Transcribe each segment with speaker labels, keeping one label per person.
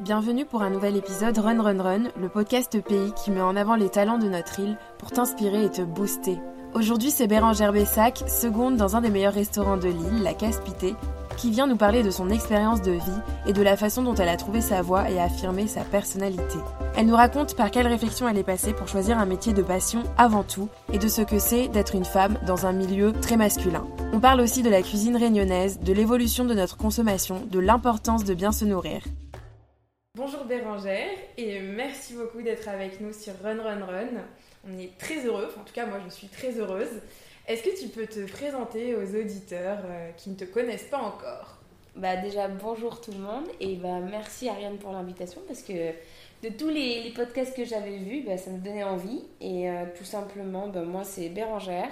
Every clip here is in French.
Speaker 1: Bienvenue pour un nouvel épisode Run Run Run, le podcast pays qui met en avant les talents de notre île pour t'inspirer et te booster. Aujourd'hui, c'est Bérangère Bessac, seconde dans un des meilleurs restaurants de l'île, la Caspité, qui vient nous parler de son expérience de vie et de la façon dont elle a trouvé sa voie et affirmé sa personnalité. Elle nous raconte par quelle réflexion elle est passée pour choisir un métier de passion avant tout et de ce que c'est d'être une femme dans un milieu très masculin. On parle aussi de la cuisine réunionnaise, de l'évolution de notre consommation, de l'importance de bien se nourrir. Bonjour Bérangère et merci beaucoup d'être avec nous sur Run Run Run. On est très heureux, en tout cas moi je suis très heureuse. Est-ce que tu peux te présenter aux auditeurs euh, qui ne te connaissent pas encore?
Speaker 2: Bah déjà bonjour tout le monde et bah merci Ariane pour l'invitation parce que de tous les, podcasts que j'avais vus, bah, ça me donnait envie et euh, tout simplement bah, moi c'est Bérangère,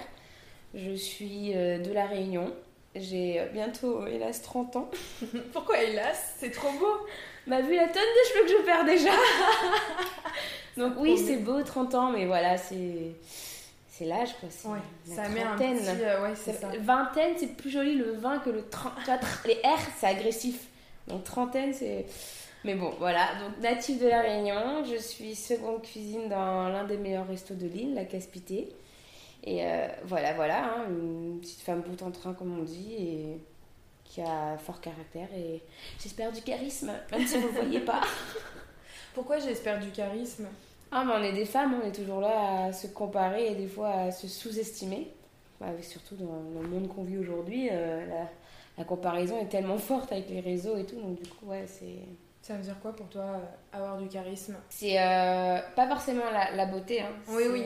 Speaker 2: je suis euh, de la Réunion, j'ai bientôt hélas 30 ans.
Speaker 1: Pourquoi hélas? C'est trop beau
Speaker 2: Bah vu la tonne de cheveux que je perds déjà Donc oui c'est beau 30 ans mais voilà c'est c'est l'âge quoi.
Speaker 1: Ouais, ça met un petit. Euh, ouais,
Speaker 2: c'est ça. Vingtaine, c'est plus joli le 20 que le 30. les R, c'est agressif. Donc trentaine, c'est. Mais bon, voilà. Donc native de La Réunion, je suis seconde cuisine dans l'un des meilleurs restos de l'île, la Caspité. Et euh, voilà, voilà, hein, une petite femme bout en train, comme on dit, et qui a fort caractère et j'espère du charisme, même si vous ne le voyez pas.
Speaker 1: Pourquoi j'espère du charisme?
Speaker 2: Ah, mais on est des femmes, on est toujours là à se comparer et des fois à se sous-estimer. Bah, surtout dans, le monde qu'on vit aujourd'hui, euh, la, comparaison est tellement forte avec les réseaux et tout, donc du coup, ouais, c'est.
Speaker 1: Ça veut dire quoi pour toi, euh, avoir du charisme?
Speaker 2: C'est euh, pas forcément la, beauté, hein.
Speaker 1: Oui, oui.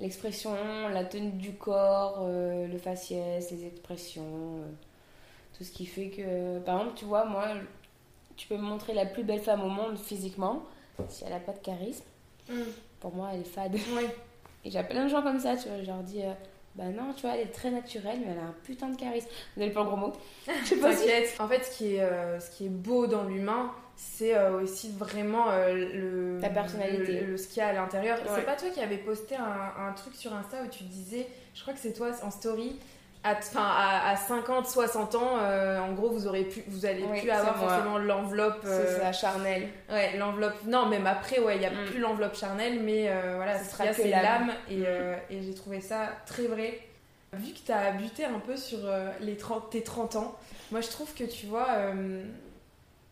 Speaker 2: L'expression, la tenue du corps, le faciès, les expressions, tout ce qui fait que. Par exemple, tu vois, moi, tu peux me montrer la plus belle femme au monde physiquement si elle n'a pas de charisme, mm. pour moi, elle est fade. Et j'ai plein de gens comme ça, tu vois, je leur dis, euh, bah non, tu vois, elle est très naturelle, mais elle a un putain de charisme. Vous avez pas le gros mot
Speaker 1: Je sais pas En fait, ce qui est, euh, ce qui est beau dans l'humain, c'est euh, aussi vraiment le,
Speaker 2: La personnalité.
Speaker 1: Le, ce qu'il y a à l'intérieur. C'est pas toi qui avais posté un, un, truc sur Insta où tu disais, je crois que c'est toi en story, à, à, 50, 60 ans, euh, en gros, vous aurez pu, vous allez plus avoir forcément l'enveloppe.
Speaker 2: c'est euh, ça, charnelle.
Speaker 1: Ouais, l'enveloppe. Non, même après, ouais, il n'y a mm. plus l'enveloppe charnelle, mais euh, voilà, ce qu'il c'est l'âme. Et, mm. et j'ai trouvé ça très vrai. Vu que tu as buté un peu sur les 30, tes 30 ans, moi je trouve que tu vois,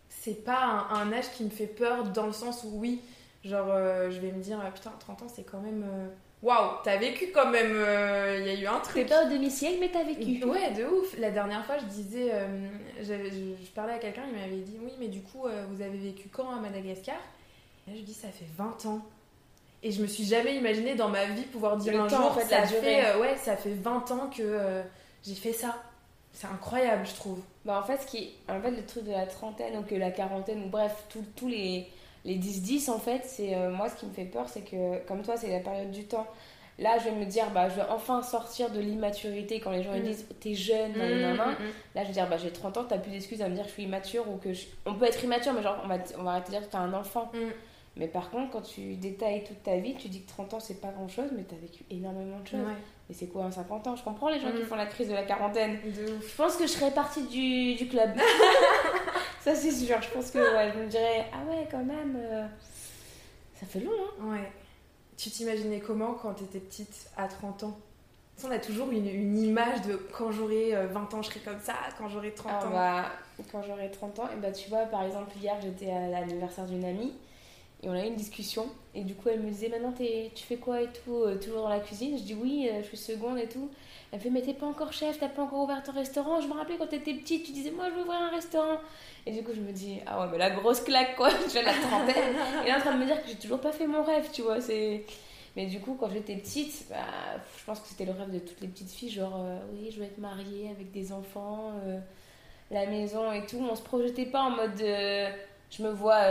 Speaker 1: c'est pas un, âge qui me fait peur dans le sens où, oui, genre, je vais me dire, putain, 30 ans, c'est quand même Waouh, t'as vécu quand même. Il euh, y a eu un truc.
Speaker 2: T'es pas au demi-siècle, mais t'as vécu.
Speaker 1: Ouais, de ouf. La dernière fois, je disais. Euh, je, parlais à quelqu'un, il m'avait dit Oui, mais du coup, euh, vous avez vécu quand à Madagascar? Et là, je dis Ça fait 20 ans. Et je me suis jamais imaginé dans ma vie pouvoir dire un jour, ça, fait, ouais, ça fait 20 ans que j'ai fait ça. C'est incroyable, je trouve.
Speaker 2: Bah, en fait, ce qui, en fait, le truc de la trentaine ou que la quarantaine, ou bref, tous les les 10-10, en fait, c'est euh, moi ce qui me fait peur, c'est que comme toi, c'est la période du temps. Là, je vais me dire, bah, je vais enfin sortir de l'immaturité quand les gens mm. disent t'es jeune, mm, mm, Là, je vais dire, bah, j'ai 30 ans, t'as plus d'excuses à me dire que je suis immature ou que On peut être immature, mais genre, on va, on va arrêter de dire que t'es un enfant. Mais par contre, quand tu détailles toute ta vie, tu dis que 30 ans, c'est pas grand chose, mais t'as vécu énormément de choses. Et c'est quoi, 50 ans? Je comprends les gens qui font la crise de la quarantaine. Je pense que je serais partie du, du club. Ça, c'est sûr. Je pense que ouais, je me dirais, ah ouais, quand même, euh, ça fait long, hein
Speaker 1: Ouais. Tu t'imaginais comment quand t'étais petite, à 30 ans? On a toujours une, une, image de quand j'aurai 20 euh, ans, je serai comme ça, quand j'aurai 30 ah ans.
Speaker 2: Bah, quand j'aurai 30 ans, et bah tu vois, par exemple, hier j'étais à l'anniversaire d'une amie et on a eu une discussion. Et du coup, elle me disait Maintenant, tu fais quoi et tout euh, Toujours dans la cuisine? Je dis Oui, je suis seconde et tout. Elle me fait Mais t'es pas encore chef, t'as pas encore ouvert ton restaurant? Je me rappelais quand t'étais petite, tu disais Moi, je veux ouvrir un restaurant. Et du coup, je me dis, ah ouais, mais la grosse claque, quoi, tu vois, la trentaine. et là, en train de me dire que j'ai toujours pas fait mon rêve, tu vois, c'est. Mais du coup, quand j'étais petite, bah, je pense que c'était le rêve de toutes les petites filles, genre, euh, oui, je veux être mariée avec des enfants, euh, la maison et tout. On se projetait pas en mode, euh, je me vois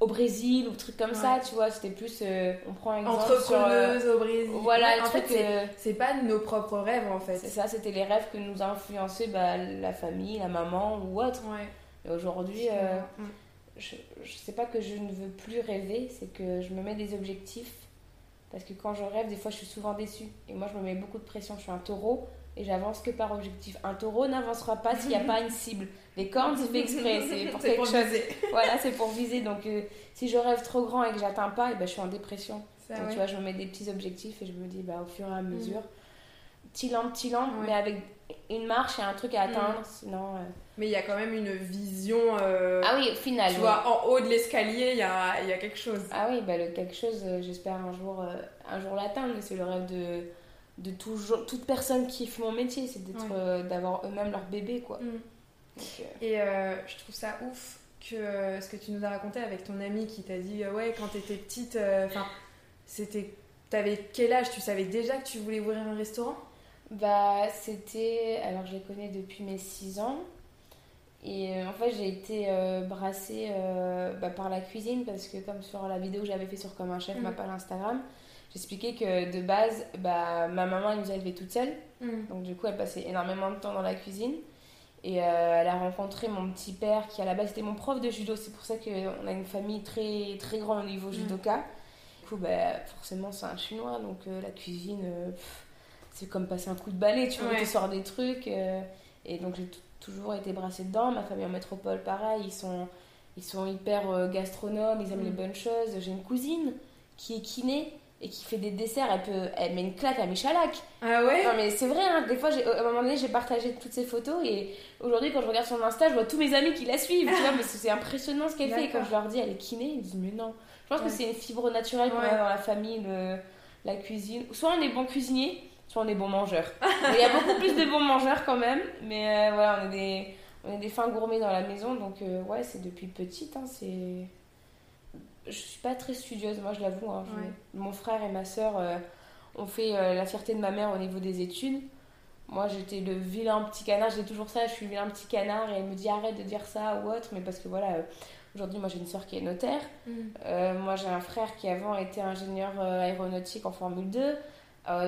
Speaker 2: au Brésil ou truc comme ça, tu vois, c'était plus, on prend un exemple
Speaker 1: Entrepreneuse au Brésil.
Speaker 2: Voilà,
Speaker 1: en fait, c'est pas nos propres rêves, en fait.
Speaker 2: C'est ça, c'était les rêves que nous a influencé bah, la famille, la maman ou autre. Ouais. Et aujourd'hui, euh, je, je sais pas que je ne veux plus rêver, c'est que je me mets des objectifs. Parce que quand je rêve, des fois, je suis souvent déçue. Et moi, je me mets beaucoup de pression. Je suis un taureau. et j'avance que par objectif. Un taureau n'avancera pas s'il n'y a pas une cible. Les cornes, c'est fait exprès, c'est pour quelque chose. Voilà, c'est pour viser. Donc, euh, si je rêve trop grand et que j'atteins pas, et ben, je suis en dépression. Donc, tu vois, je me mets des petits objectifs et je me dis, bah, au fur et à mm. mesure, petit lent, petit lent, mais avec une marche et un truc à atteindre. Mm. Sinon. Euh,
Speaker 1: mais il y a quand même une vision. Euh,
Speaker 2: ah oui, au final.
Speaker 1: Tu vois, en haut de l'escalier, il y a, y a, quelque chose.
Speaker 2: Ah oui, bah, le quelque chose, j'espère un jour, un jour l'atteindre. C'est le rêve de de toujours, toute personne qui fait mon métier, c'est d'être, euh, d'avoir eux-mêmes leur bébé, quoi. Mm.
Speaker 1: Euh, Et euh, je trouve ça ouf que ce que tu nous as raconté avec ton ami qui t'a dit, ouais, quand t'étais petite, enfin, c'était, t'avais quel âge? Tu savais déjà que tu voulais ouvrir un restaurant?
Speaker 2: Bah, c'était, alors je les connais depuis mes 6 ans. Et en fait, j'ai été brassée bah, par la cuisine parce que, comme sur la vidéo que j'avais fait sur Comme un chef, ma mm. page Instagram, j'expliquais que de base, bah, ma maman elle nous a élevés toute seule. Mm. Donc du coup, elle passait énormément de temps dans la cuisine. Et euh, elle a rencontré mon petit père qui à la base était mon prof de judo. C'est pour ça qu'on a une famille très, très grande au niveau mm. judoka. Du coup, bah, forcément, c'est un chinois. Donc euh, la cuisine, euh, c'est comme passer un coup de balai. Tu vois, tu sors des trucs. et donc j'ai toujours été brassée dedans. Ma famille en métropole, pareil. Ils sont, ils sont hyper gastronomes. Ils aiment les mm. bonnes choses. J'ai une cousine qui est kiné et qui fait des desserts, elle peut, elle met une claque à Michalak.
Speaker 1: Ah ouais?
Speaker 2: Non mais c'est vrai, hein, des fois, à un moment donné, j'ai partagé toutes ces photos et aujourd'hui, quand je regarde son Insta, je vois tous mes amis qui la suivent, tu vois, mais c'est impressionnant ce qu'elle fait. Et quand je leur dis, elle est kiné, ils disent, mais non. Je pense que c'est une fibre naturelle qu'on a dans la famille, le, la cuisine. Soit on est bon cuisinier, soit on est bon mangeur. Il y a beaucoup plus de bons mangeurs quand même, mais euh, voilà, on est des, on est des fins gourmets dans la maison, donc euh, ouais, c'est depuis petite, hein, c'est je suis pas très studieuse, moi je l'avoue. Hein. Mon frère et ma soeur euh, ont fait euh, la fierté de ma mère au niveau des études. Moi j'étais le vilain petit canard, j'ai toujours ça, je suis le vilain petit canard et elle me dit arrête de dire ça ou autre, mais parce que voilà, euh, aujourd'hui moi j'ai une soeur qui est notaire, mm. moi j'ai un frère qui avant était ingénieur aéronautique en Formule 2.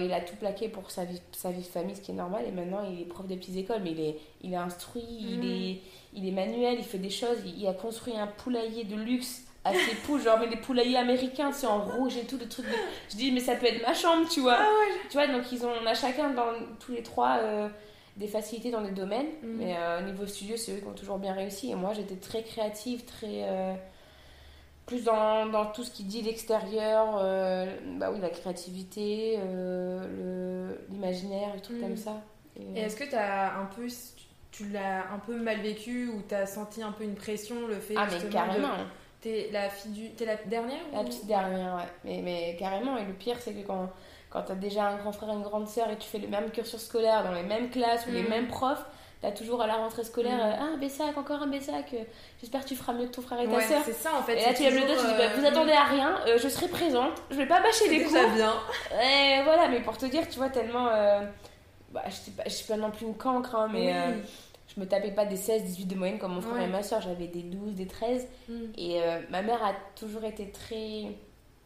Speaker 2: il a tout plaqué pour sa vie, sa vie de famille, ce qui est normal, et maintenant il est prof des petites écoles, mais il est, il est instruit, il, mm. est, il est manuel, il fait des choses, il a construit un poulailler de luxe à ses poules, genre mais les poulaillers américains, c'est en rouge et tout, le truc. Je dis, mais ça peut être ma chambre, tu vois.
Speaker 1: Ah ouais.
Speaker 2: Tu vois, donc ils ont, on a chacun dans tous les trois euh, des facilités dans des domaines, mhm. mais euh, au niveau studio, c'est eux qui ont toujours bien réussi. Et moi, j'étais très créative, très. Euh, plus dans, dans, tout ce qui dit l'extérieur, bah oui, la créativité, l'imaginaire, et tout comme mhm. ça.
Speaker 1: Et, est-ce que tu as un peu. Tu l'as un peu mal vécu ou tu as senti un peu une pression, le fait
Speaker 2: ah, mais carrément.
Speaker 1: T'es la fille du... T'es la dernière
Speaker 2: La petite dernière, ouais. Mais, mais carrément, et le pire, c'est que quand, quand t'as déjà un grand frère et une grande sœur et tu fais le même cursus scolaire dans les mêmes classes ou les mm. mêmes profs, t'as toujours à la rentrée scolaire mm. ah un Bessac, encore un Bessac, euh, j'espère que tu feras mieux que ton frère et ta sœur.
Speaker 1: c'est ça en fait.
Speaker 2: Et là tu lèves le dos, tu dis bah, vous euh, attendez à rien, euh, je serai présente, je vais pas bâcher les cours.
Speaker 1: bien.
Speaker 2: Et voilà, mais pour te dire, tu vois, tellement. Bah, je suis pas, pas non plus une cancre, hein, mais je me tapais pas des 16, 18 de moyenne comme mon frère et ma soeur, j'avais des 12, des 13. Mm. Et euh, ma mère a toujours été très,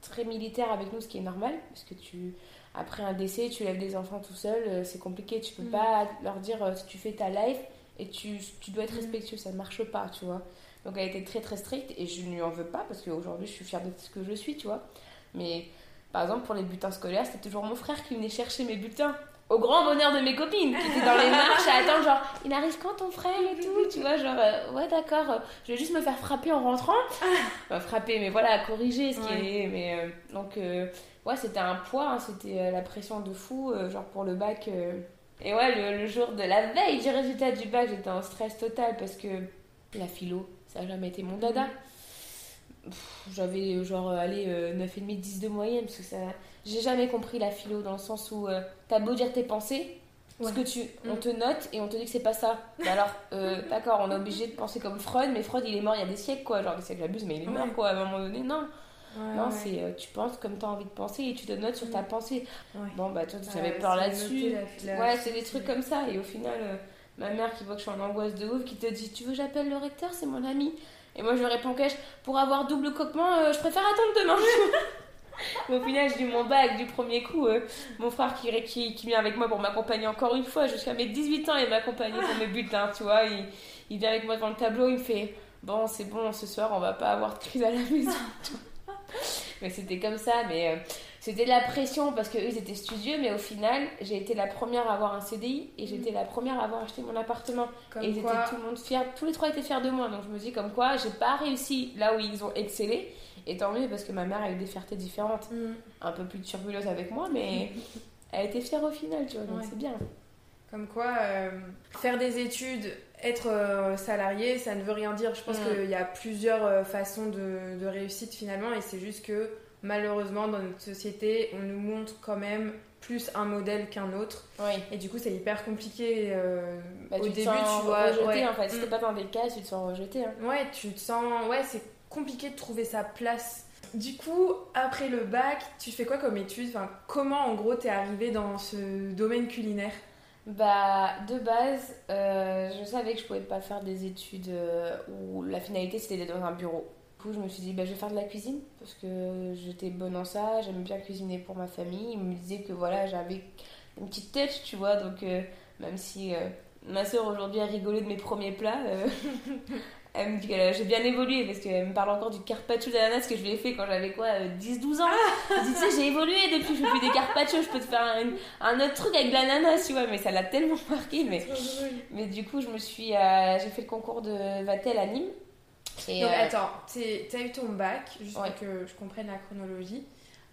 Speaker 2: très militaire avec nous, ce qui est normal, parce que tu, après un décès, tu lèves des enfants tout seul, euh, c'est compliqué, tu peux mm. pas leur dire euh, si tu fais ta life et tu, tu dois être mm. respectueux, ça ne marche pas, tu vois. Donc elle était très très stricte et je ne lui en veux pas parce qu'aujourd'hui je suis fière de ce que je suis, tu vois. Mais par exemple, pour les bulletins scolaires, c'était toujours mon frère qui venait chercher mes bulletins au grand bonheur de mes copines qui étaient dans les marches à attendre genre il arrive quand ton frère et tout tu vois genre euh, ouais d'accord euh, je vais juste me faire frapper en rentrant. Enfin frapper mais voilà corriger ce qui est mais euh, donc ouais c'était un poids hein, c'était la pression de fou genre pour le bac et ouais le, jour de la veille du résultat du bac j'étais en stress total parce que la philo ça a jamais été mon dada j'avais genre allez 9,5 10 de moyenne parce que ça j'ai jamais compris la philo dans le sens où euh, t'as beau dire tes pensées, parce que tu, on mm. te note et on te dit que c'est pas ça. alors, euh, d'accord, on est obligé de penser comme Freud, mais Freud il est mort il y a des siècles quoi, genre des siècles j'abuse, mais il est mort quoi, à un moment donné, non. non, c'est euh, tu penses comme t'as envie de penser et tu te notes sur ta mm. pensée. Bon, bah toi, tu avais peur là-dessus. Ouais, c'est des trucs comme ça. Et au final, ma mère qui voit que je suis en angoisse de ouf, qui te dit Tu veux, j'appelle le recteur, c'est mon ami. Et moi, je lui réponds Cache, pour avoir double coquement, je préfère attendre demain. au final, j'ai eu mon bac du premier coup. Euh, mon frère qui, qui, qui, vient avec moi pour m'accompagner encore une fois jusqu'à mes 18 ans, il m'accompagnait pour mes bulletins, tu vois. Il, il, vient avec moi devant le tableau, il me fait Bon, c'est bon, ce soir, on va pas avoir de crise à la maison. mais c'était comme ça, mais. Euh, c'était de la pression parce qu'eux ils étaient studieux, mais au final, j'ai été la première à avoir un CDI et j'étais la première à avoir acheté mon appartement.
Speaker 1: Comme
Speaker 2: et ils
Speaker 1: quoi-
Speaker 2: étaient tout le monde fiers, tous les trois étaient fiers de moi. Donc je me dis comme quoi, j'ai pas réussi là où ils ont excellé. Et tant mieux parce que ma mère a eu des fiertés différentes,
Speaker 1: Mm.
Speaker 2: un peu plus turbuleuse avec moi, mais elle était fière au final, tu vois, donc
Speaker 1: Ouais.
Speaker 2: c'est bien.
Speaker 1: Comme quoi, euh, faire des études, être euh, salarié, ça ne veut rien dire. Je pense
Speaker 2: Mm.
Speaker 1: qu'il y a plusieurs euh, façons de, de réussite finalement, et c'est juste que malheureusement, dans notre société, on nous montre quand même plus un modèle qu'un autre.
Speaker 2: Oui.
Speaker 1: Et du coup, c'est hyper compliqué. euh,
Speaker 2: Bah,
Speaker 1: au
Speaker 2: tu te
Speaker 1: début,
Speaker 2: sens
Speaker 1: tu vois.
Speaker 2: rejeté
Speaker 1: ouais.
Speaker 2: en fait. Si t'es
Speaker 1: Mm.
Speaker 2: pas dans des cases, tu te sens rejeté. Hein.
Speaker 1: Ouais, tu te sens. Ouais, c'est compliqué de trouver sa place. Du coup, après le bac, tu fais quoi comme études? Enfin, Comment en gros t'es arrivé dans ce domaine culinaire?
Speaker 2: Bah, de base, euh, je savais que je pouvais pas faire des études euh, où la finalité c'était d'être dans un bureau. Coup, je me suis dit, bah, je vais faire de la cuisine parce que j'étais bonne en ça, j'aime bien cuisiner pour ma famille. Ils me disaient que voilà, j'avais une petite tête, tu vois, donc euh, même si euh, ma soeur aujourd'hui a rigolé de mes premiers plats, euh, elle me dit que j'ai bien évolué parce qu'elle me parle encore du carpaccio d'ananas que je lui ai fait quand j'avais quoi, euh, 10-12 ans. Elle dit, tu sais, j'ai évolué depuis, je fais plus des carpaccio, je peux te faire un, un autre truc avec de l'ananas, tu vois, mais ça l'a tellement marqué. Mais, mais du coup, je me suis, j'ai fait le concours de Vatel à Nîmes. Et,
Speaker 1: Donc
Speaker 2: euh,
Speaker 1: attends, t'as eu ton bac, juste
Speaker 2: Ouais.
Speaker 1: pour que je comprenne la chronologie.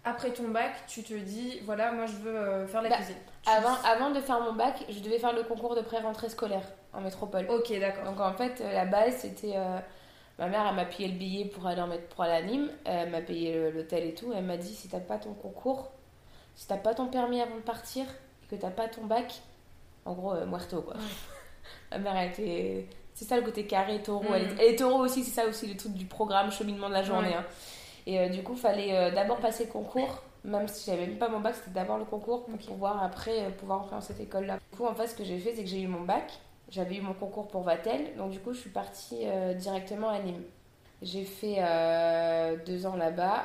Speaker 1: Après ton bac, tu te dis, voilà, moi je veux euh, faire la
Speaker 2: Bah,
Speaker 1: cuisine. Tu-
Speaker 2: avant, avant de faire mon bac, je devais faire le concours de pré-rentrée scolaire en métropole.
Speaker 1: Ok, d'accord.
Speaker 2: Donc en fait, euh, la base, c'était. euh, ma mère, elle m'a payé le billet pour aller en mettre pour aller à Nîmes. Elle m'a payé l'hôtel et tout. Elle m'a dit si t'as pas ton concours, si t'as pas ton permis avant de partir et que t'as pas ton bac, en gros, euh, muerto quoi. ma mère, elle était. C'est ça le côté carré, taureau.
Speaker 1: Mm.
Speaker 2: Elle, est, elle est taureau aussi, c'est ça aussi le truc du programme cheminement de la journée.
Speaker 1: Ouais.
Speaker 2: hein. Et euh, du coup, fallait euh, d'abord passer le concours. Même si j'avais même pas mon bac, c'était d'abord le concours pour pouvoir après euh, pouvoir entrer dans cette école-là. Du coup, en fait, ce que j'ai fait, c'est que j'ai eu mon bac. J'avais eu mon concours pour Vatel, donc du coup, je suis partie directement à Nîmes. J'ai fait deux ans là-bas.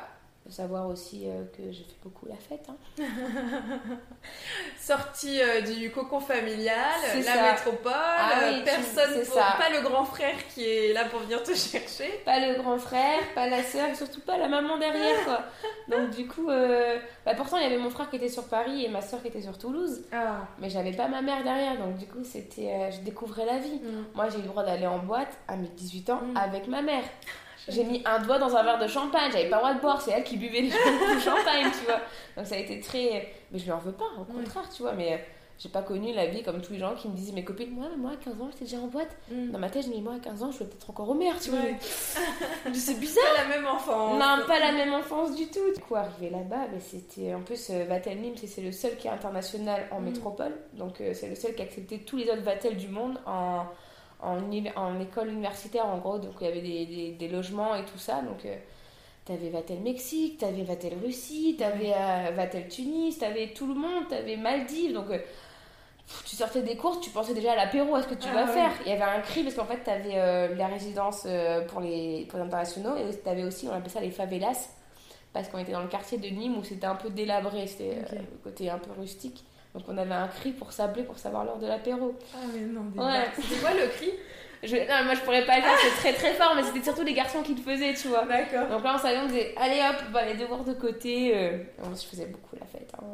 Speaker 2: Faut savoir aussi euh, que j'ai fait beaucoup la fête. hein.
Speaker 1: Sortie euh, du cocon familial, la
Speaker 2: ça.
Speaker 1: métropole,
Speaker 2: Ah oui,
Speaker 1: personne, pour- pas le grand frère qui est là pour venir te chercher.
Speaker 2: Pas le grand frère, pas la sœur, et surtout pas la maman derrière, quoi. Donc du coup, euh, bah, pourtant, il y avait mon frère qui était sur Paris et ma sœur qui était sur Toulouse.
Speaker 1: Ah.
Speaker 2: Mais j'avais pas ma mère derrière, donc du coup, c'était, euh, je découvrais la vie. Moi, j'ai eu le droit d'aller en boîte à mes 18 ans
Speaker 1: Mm.
Speaker 2: avec ma mère. J'ai mis un doigt dans un verre de champagne, j'avais pas le droit de boire, c'est elle qui buvait les le champagne, tu vois. Donc ça a été très. Mais je lui en veux pas, au contraire, tu vois. Mais euh, j'ai pas connu la vie comme tous les gens qui me disaient, mes copines, moi, moi à 15 ans, j'étais déjà en boîte.
Speaker 1: Mm.
Speaker 2: Dans ma tête, je me dis, moi à 15 ans, je vais peut-être encore au maire, tu vois.
Speaker 1: Ouais.
Speaker 2: C'est bizarre.
Speaker 1: Pas la même enfance.
Speaker 2: Non, pas la même enfance du tout. Du coup, arrivé là-bas, ben, c'était en plus euh, Vatel Nîmes, c'est le seul qui est international en
Speaker 1: Mm.
Speaker 2: métropole. Donc, euh, c'est le seul qui a accepté tous les autres Vatel du monde en, en, école universitaire, en gros. Donc, il y avait des, des, des logements et tout ça. Donc, euh, t'avais Vatel Mexique, t'avais Vatel Russie, t'avais euh, Vatel Tunis, t'avais tout le monde, t'avais Maldives. Donc, euh, tu sortais des courses, tu pensais déjà à l'apéro, à ce que tu
Speaker 1: Ah
Speaker 2: vas
Speaker 1: ouais.
Speaker 2: faire. Il y avait un cri parce qu'en fait, t'avais euh, la résidence euh, pour, les, pour les internationaux et t'avais aussi, on appelait ça les favelas, parce qu'on était dans le quartier de Nîmes où c'était un peu délabré, c'était le côté un peu rustique. Donc on avait un cri pour s'appeler pour savoir l'heure de l'apéro.
Speaker 1: Ah, mais non, des
Speaker 2: Ouais.
Speaker 1: C'était quoi le cri?
Speaker 2: Je, non, moi je pourrais pas le faire, c'est très très fort, mais c'était surtout les garçons qui le faisaient, tu vois.
Speaker 1: D'accord.
Speaker 2: Donc là, on savait, on disait, allez hop, bah, les devoirs de côté. euh. Moi, je faisais beaucoup la fête. hein.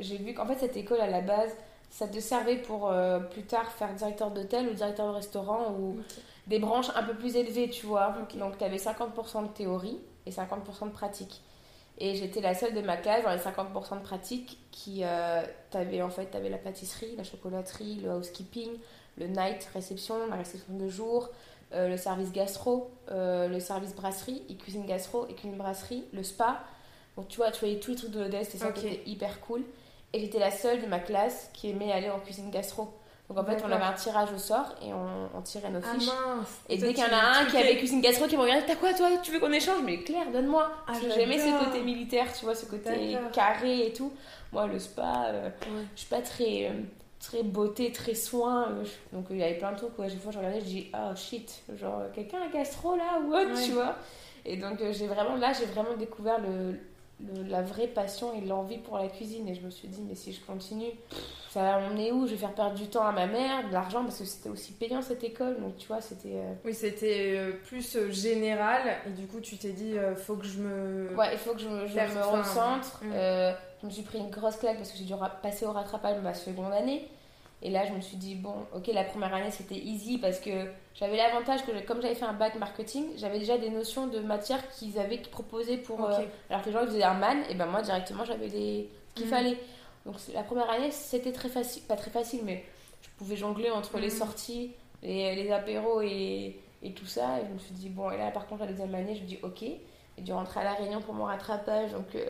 Speaker 2: J'ai vu qu'en fait, cette école, à la base, ça te servait pour euh, plus tard faire directeur d'hôtel ou directeur de restaurant ou des branches un peu plus élevées, tu vois.
Speaker 1: Ok.
Speaker 2: Donc, tu avais 50% de théorie et 50% de pratique. Et j'étais la seule de ma classe dans les 50% de pratique qui, euh, t'avais en fait, t'avais la pâtisserie, la chocolaterie, le housekeeping, le night réception, la réception de jour, euh, le service gastro, euh, le service brasserie, et cuisine gastro, et cuisine brasserie, le spa. Donc tu vois, tu voyais tous les trucs de l'hôtel, c'était ça qui était hyper cool. Et j'étais la seule de ma classe qui aimait aller en cuisine gastro. Donc en fait, on avait un tirage au sort et on, on tirait nos
Speaker 1: Ah
Speaker 2: fiches.
Speaker 1: mince.
Speaker 2: Et dès qu'il y en a un qui avait cuisine gastro qui me regardait, t'as quoi toi? Tu veux qu'on échange? Mais Claire, donne-moi
Speaker 1: Ah,
Speaker 2: j'aimais ce côté militaire, tu vois, ce côté carré et tout. Moi, le spa, euh,
Speaker 1: Ouais.
Speaker 2: je suis pas très, euh, très beauté, très soin. euh, Donc il y avait plein de trucs où à chaque fois je regardais, je dis, oh shit, genre euh, quelqu'un a gastro là ou autre,
Speaker 1: Ouais.
Speaker 2: tu vois. Et donc euh, j'ai vraiment, là, j'ai vraiment découvert le, la vraie passion et l'envie pour la cuisine. Et je me suis dit, mais si je continue, ça va m'emmener où? Je vais faire perdre du temps à ma mère, de l'argent, parce que c'était aussi payant cette école. Donc, tu vois, c'était. Euh,
Speaker 1: oui, c'était euh, plus euh, général. Et du coup, tu t'es dit, faut que je me.
Speaker 2: Ouais, il faut que je me, je me recentre. Mm. je me suis pris une grosse claque parce que j'ai dû passer au rattrapage ma seconde année. Et là, je me suis dit, bon, ok, la première année, c'était easy parce que j'avais l'avantage que, comme j'avais fait un bac marketing, j'avais déjà des notions de matière qu'ils avaient proposées pour. Euh, alors que les gens, ils faisaient un man, et ben moi, directement, j'avais les... ce qu'il mhm. fallait. Donc, la première année, c'était très facile, pas très facile, mais je pouvais jongler entre les mhm. sorties, les, les apéros et, et, tout ça. Et je me suis dit, bon, et là, par contre, la deuxième année, je me dis, ok. Et dû rentrer à La Réunion pour mon rattrapage, donc. Euh,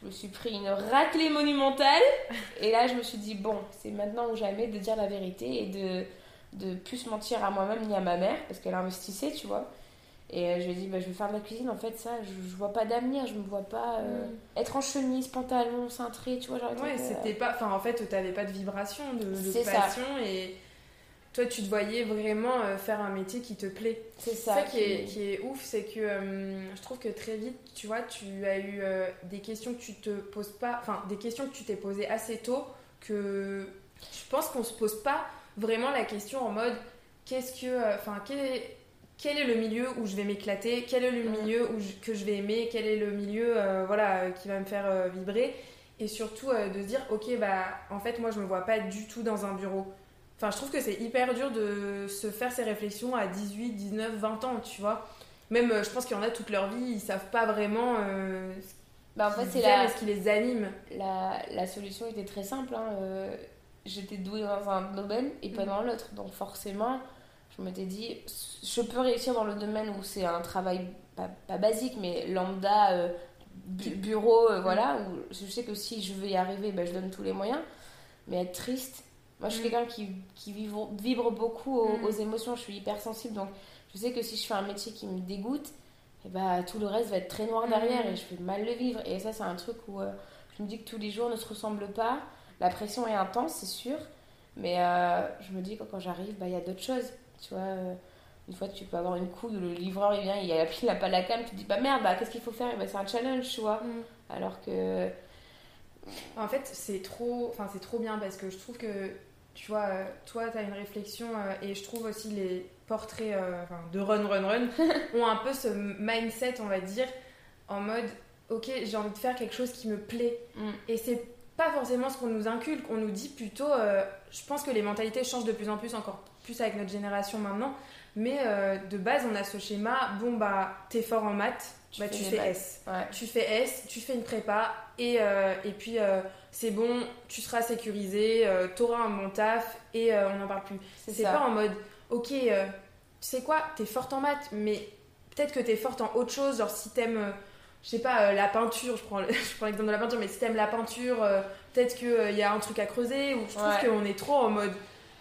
Speaker 2: je me suis pris une raclée monumentale. Et là, je me suis dit, bon, c'est maintenant ou jamais de dire la vérité et de de plus mentir à moi-même ni à ma mère parce qu'elle investissait, tu vois. Et euh, je lui ai dit, bah, je vais faire de la cuisine. En fait, ça, je, je vois pas d'avenir. Je me vois pas euh, mm. être en chemise, pantalon, cintré, tu vois. Genre,
Speaker 1: ouais, c'était pas. Enfin, en fait, t'avais pas de vibration, de, de passion. Et toi, tu te voyais vraiment euh, faire un métier qui te plaît.
Speaker 2: C'est ça.
Speaker 1: ça qui, est, qui est ouf, c'est que je trouve que très vite, tu vois, tu as eu des questions que tu te poses pas. Enfin, des questions que tu t'es posées assez tôt que je pense qu'on se pose pas vraiment la question en mode qu'est-ce que. Euh, enfin, quel est, quel est le milieu où je vais m'éclater? Quel est le milieu où que je vais aimer? Quel est le milieu euh, voilà, qui va me faire euh, vibrer? Et surtout de se dire ok, bah en fait, moi je me vois pas du tout dans un bureau. Enfin, je trouve que c'est hyper dur de se faire ces réflexions à 18, 19, 20 ans, tu vois. Même, je pense qu'il y en a toute leur vie, ils savent pas vraiment
Speaker 2: bah, en fait, c'est la...
Speaker 1: ce qui les anime.
Speaker 2: La, la, solution était très simple. Hein j'étais douée dans un domaine et pas mhm. dans l'autre. Donc forcément, je m'étais dit, je peux réussir dans le domaine où c'est un travail pas, basique, mais lambda, euh, bureau, euh, voilà, mhm. où je sais que si je veux y arriver, ben, je donne tous les moyens. Mais être triste, moi je suis mhm. quelqu'un qui, qui vibre, beaucoup aux, émotions, je suis hypersensible, donc je sais que si je fais un métier qui me dégoûte, et eh ben, tout le reste va être très noir derrière et je vais mal le vivre. Et ça, c'est un truc où euh, je me dis que tous les jours ne se ressemblent pas la pression est intense, c'est sûr. Mais euh, je me dis que quand j'arrive, bah, il y a d'autres choses. Tu vois, euh, une fois, tu peux avoir une couille où le livreur, il vient, il a, il a pas la cam, tu te dis, bah merde, bah, qu'est-ce qu'il faut faire? Bah, C'est un challenge, tu vois. Mm. Alors que.
Speaker 1: En fait, c'est trop, enfin, c'est trop bien parce que je trouve que, tu vois, euh, toi, tu as une réflexion et je trouve aussi les portraits de Run, Run, Run ont un peu ce mindset, on va dire, en mode, ok, j'ai envie de faire quelque chose qui me plaît. Mm. Et c'est pas forcément ce qu'on nous inculque, on nous dit plutôt, euh, je pense que les mentalités changent de plus en plus, encore plus avec notre génération maintenant, mais euh, de base on a ce schéma, bon bah t'es fort en maths, tu, bah, fais, tu fais S. Tu fais S, tu fais une prépa, et, euh, et puis c'est bon, tu seras sécurisé, t'auras un bon taf, et on n'en parle plus. C'est pas en mode, ok, tu sais quoi, t'es forte en maths, mais peut-être que t'es forte en autre chose, genre si t'aimes je sais pas, euh, la peinture, je prends, je prends l'exemple de la peinture, mais si t'aimes la peinture, euh, peut-être qu'il euh, y a un truc à creuser, ou je trouve qu'on est trop en mode,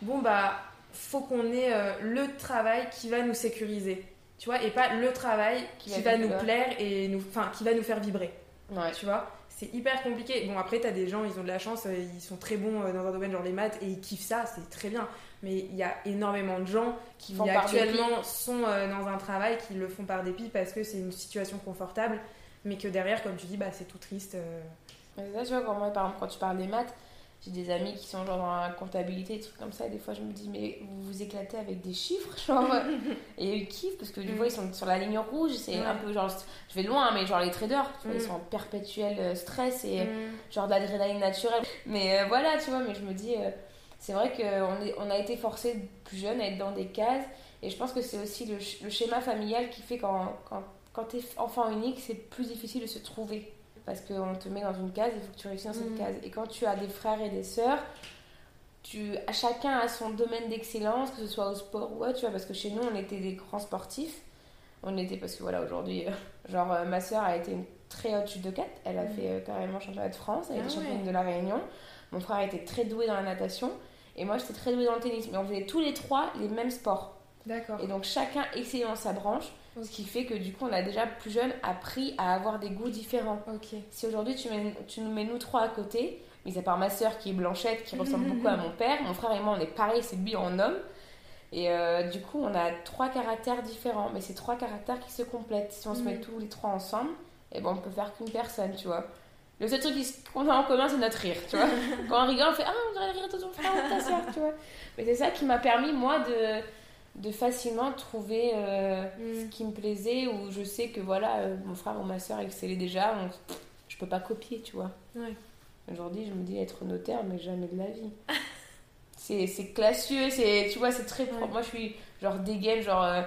Speaker 1: bon bah, faut qu'on ait le travail qui va nous sécuriser, tu vois, et pas le travail qui, va, nous plaire et nous, enfin, qui va nous faire vibrer, tu vois. C'est hyper compliqué. Bon, après, t'as des gens, ils ont de la chance, ils sont très bons dans un domaine genre les maths et ils kiffent ça, c'est très bien. Mais il y a énormément de gens qui actuellement sont dans un travail qui le font par dépit parce que c'est une situation confortable mais que derrière, comme tu dis, bah, c'est tout triste. Euh.
Speaker 2: ça, tu vois, quand moi, par exemple, quand tu parles des maths, j'ai des amis qui sont genre dans la comptabilité, des trucs comme ça, et des fois je me dis, mais vous vous éclatez avec des chiffres, genre, et ils kiffent parce que du coup, mm. ils sont sur la ligne rouge, c'est un peu genre, je vais loin, mais genre les traders, tu vois, ils mm. sont en perpétuel euh, stress et mm. genre d'adrénaline naturelle. Mais euh, voilà, tu vois, mais je me dis, c'est vrai qu'on on a été forcé plus jeune à être dans des cases, et je pense que c'est aussi le, le, schéma familial qui fait quand, quand quand tu es enfant unique, c'est plus difficile de se trouver. Parce qu'on te met dans une case, il faut que tu réussisses dans cette mm. case. Et quand tu as des frères et des sœurs, tu, chacun a son domaine d'excellence, que ce soit au sport ou autre, tu vois, parce que chez nous, on était des grands sportifs. On était, parce que voilà, aujourd'hui, euh, genre, euh, ma sœur a été une très haute chute de 4. Elle a mm. fait euh, carrément championnat de France, elle a été ah championne de la Réunion. Mon frère était très doué dans la natation. Et moi, j'étais très douée dans le tennis. Mais on faisait tous les trois les mêmes sports.
Speaker 1: D'accord.
Speaker 2: Et donc, chacun excellait dans sa branche. Ce qui fait que du coup, on a déjà plus jeune appris à avoir des goûts différents. Si aujourd'hui tu, tu nous mets nous trois à côté, mis à part ma soeur qui est blanchette, qui ressemble beaucoup à mon père, mon frère et moi on est pareil, c'est lui en homme. Et euh, du coup, on a trois caractères différents, mais c'est trois caractères qui se complètent. Si on se met mhm. tous les trois ensemble, et ben on peut faire qu'une personne, tu vois. Le seul truc qu'on a en commun, c'est notre rire, tu vois. Quand on rigole, on fait Ah, on dirait le rire de ton frère ou de ta soeur, tu vois. Mais c'est ça qui m'a permis, moi, de, de facilement trouver euh, ce
Speaker 1: Mm.
Speaker 2: qui me plaisait, ou je sais que voilà, euh, mon frère ou ma soeur excellait déjà, on, je peux pas copier, tu vois.
Speaker 1: Ouais.
Speaker 2: Aujourd'hui, je me dis être notaire, mais jamais de la vie. c'est c'est classieux, c'est tu vois, c'est très propre.
Speaker 1: Ouais.
Speaker 2: Moi, je suis genre dégaine, genre. euh,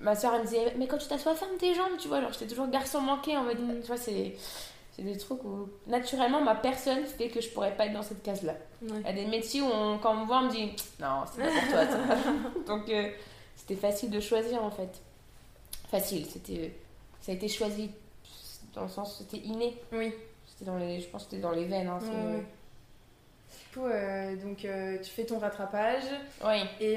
Speaker 2: ma soeur, elle me disait, mais quand tu t'assois, ferme tes jambes, tu vois. Genre, j'étais toujours garçon manqué en mode.
Speaker 1: Mm.
Speaker 2: Tu vois, c'est. C'est des trucs où naturellement ma personne fait que je pourrais pas être dans cette case-là.
Speaker 1: Ouais.
Speaker 2: Il y a des métiers où on- quand on me voit, on me dit non, c'est pas pour toi. ça. Donc euh, c'était facile de choisir en fait. Facile, c'était ça a été choisi dans le sens c'était inné.
Speaker 1: Oui.
Speaker 2: C'était dans les, je pense que c'était dans les veines. Hein,
Speaker 1: Ouais. Du coup, euh, donc euh, tu fais ton rattrapage
Speaker 2: Oui.
Speaker 1: et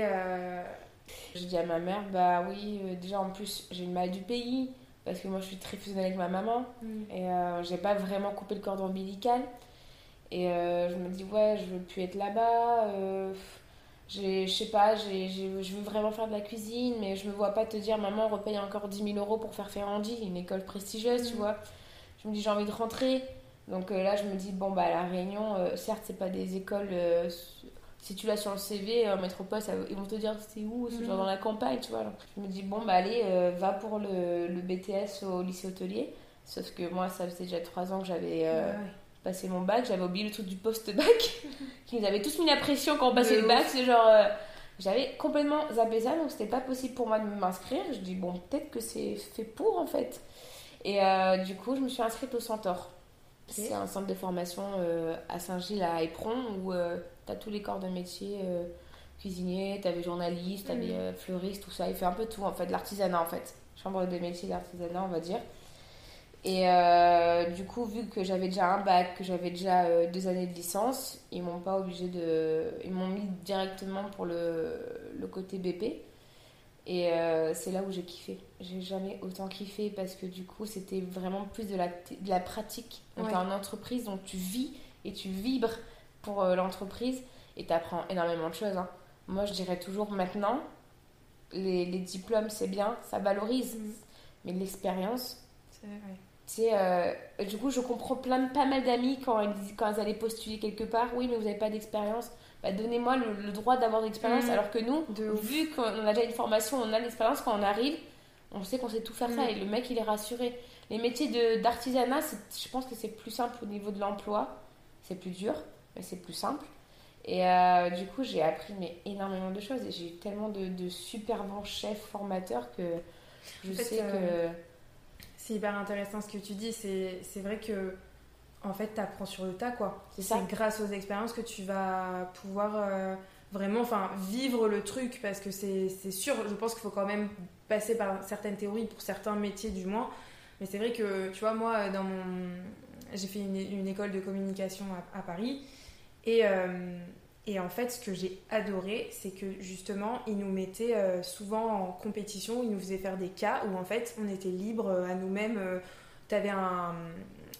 Speaker 2: Je dis à ma mère, bah oui, déjà en plus j'ai le mal du pays parce que moi je suis très fusionnelle avec ma maman et euh, j'ai pas vraiment coupé le cordon ombilical. Et euh, je me dis, ouais, je veux plus être là-bas. euh, je sais pas, je veux vraiment faire de la cuisine, mais je me vois pas te dire, maman, repaye encore 10 000 euros pour faire Ferrandi, une école prestigieuse, tu
Speaker 1: Mhm.
Speaker 2: vois. Je me dis, j'ai envie de rentrer. Donc euh, là, je me dis, bon, bah, à La Réunion, certes, c'est pas des écoles. Euh, si tu l'as sur le CV en métropole, ça- ils vont te dire c'est où, c'est genre
Speaker 1: Mhm.
Speaker 2: dans la campagne, tu vois. Alors, je me dis, bon, bah, allez, euh, va pour le, le BTS au lycée hôtelier. Sauf que moi, ça faisait déjà trois ans que j'avais euh,
Speaker 1: Ouais,
Speaker 2: passé mon bac, j'avais oublié le truc du post-bac, qui nous avait tous mis la pression quand on passait le bac. C'est genre. euh, j'avais complètement zappé ça, donc c'était pas possible pour moi de m'inscrire. Je dis, bon, peut-être que c'est fait pour en fait. Et euh, du coup, je me suis inscrite au Centaure. C'est un centre de formation euh, à Saint-Gilles, à Éperon, où tu as tous les corps de métier euh, cuisinier, t'avais journaliste, t'avais
Speaker 1: Mhm.
Speaker 2: euh, fleuriste, tout ça. Il fait un peu tout en fait, de l'artisanat en fait. Chambre des métiers d'artisanat, on va dire. Et euh, du coup, vu que j'avais déjà un bac, que j'avais déjà euh, deux années de licence, ils m'ont pas obligé de. Ils m'ont mis directement pour le, le côté BP. Et euh, c'est là où j'ai kiffé. J'ai jamais autant kiffé parce que du coup, c'était vraiment plus de la, de la pratique. Donc,
Speaker 1: Ouais.
Speaker 2: t'es en entreprise, donc tu vis et tu vibres pour euh, l'entreprise et tu apprends énormément de choses. hein. Moi, je dirais toujours maintenant, les, les diplômes, c'est bien, ça valorise.
Speaker 1: Mhm.
Speaker 2: Mais l'expérience,
Speaker 1: C'est-
Speaker 2: sais, euh, du coup, je comprends plein, pas mal d'amis quand elles, quand elles allaient postuler quelque part. Oui, mais vous n'avez pas d'expérience. Bah, Donnez-moi le, le droit d'avoir d'expérience.
Speaker 1: Mhm.
Speaker 2: Alors que nous,
Speaker 1: De
Speaker 2: vu qu'on a déjà une formation, on a l'expérience, quand on arrive, on sait qu'on sait tout faire ça.
Speaker 1: Mhm.
Speaker 2: Et le mec, il est rassuré. Les métiers d'artisanat, je pense que c'est plus simple au niveau de l'emploi. C'est plus dur, mais c'est plus simple. Et euh, du coup, j'ai appris mais, énormément de choses. Et j'ai eu tellement de, de super bons chefs formateurs que je
Speaker 1: En fait,
Speaker 2: sais
Speaker 1: euh,
Speaker 2: que.
Speaker 1: C'est hyper intéressant ce que tu dis. C'est vrai que, en fait, tu apprends sur le tas, quoi.
Speaker 2: C'est
Speaker 1: grâce aux expériences que tu vas pouvoir euh, vraiment enfin, vivre le truc. Parce que c'est c'est sûr, je pense qu'il faut quand même passer par certaines théories, pour certains métiers du moins. Mais c'est vrai que, tu vois, moi, dans mon... j'ai fait une, une école de communication à, à Paris. Et, euh, et en fait, ce que j'ai adoré, c'est que justement, ils nous mettaient euh, souvent en compétition, ils nous faisaient faire des cas où en fait, on était libre euh, à nous-mêmes. tu avais un,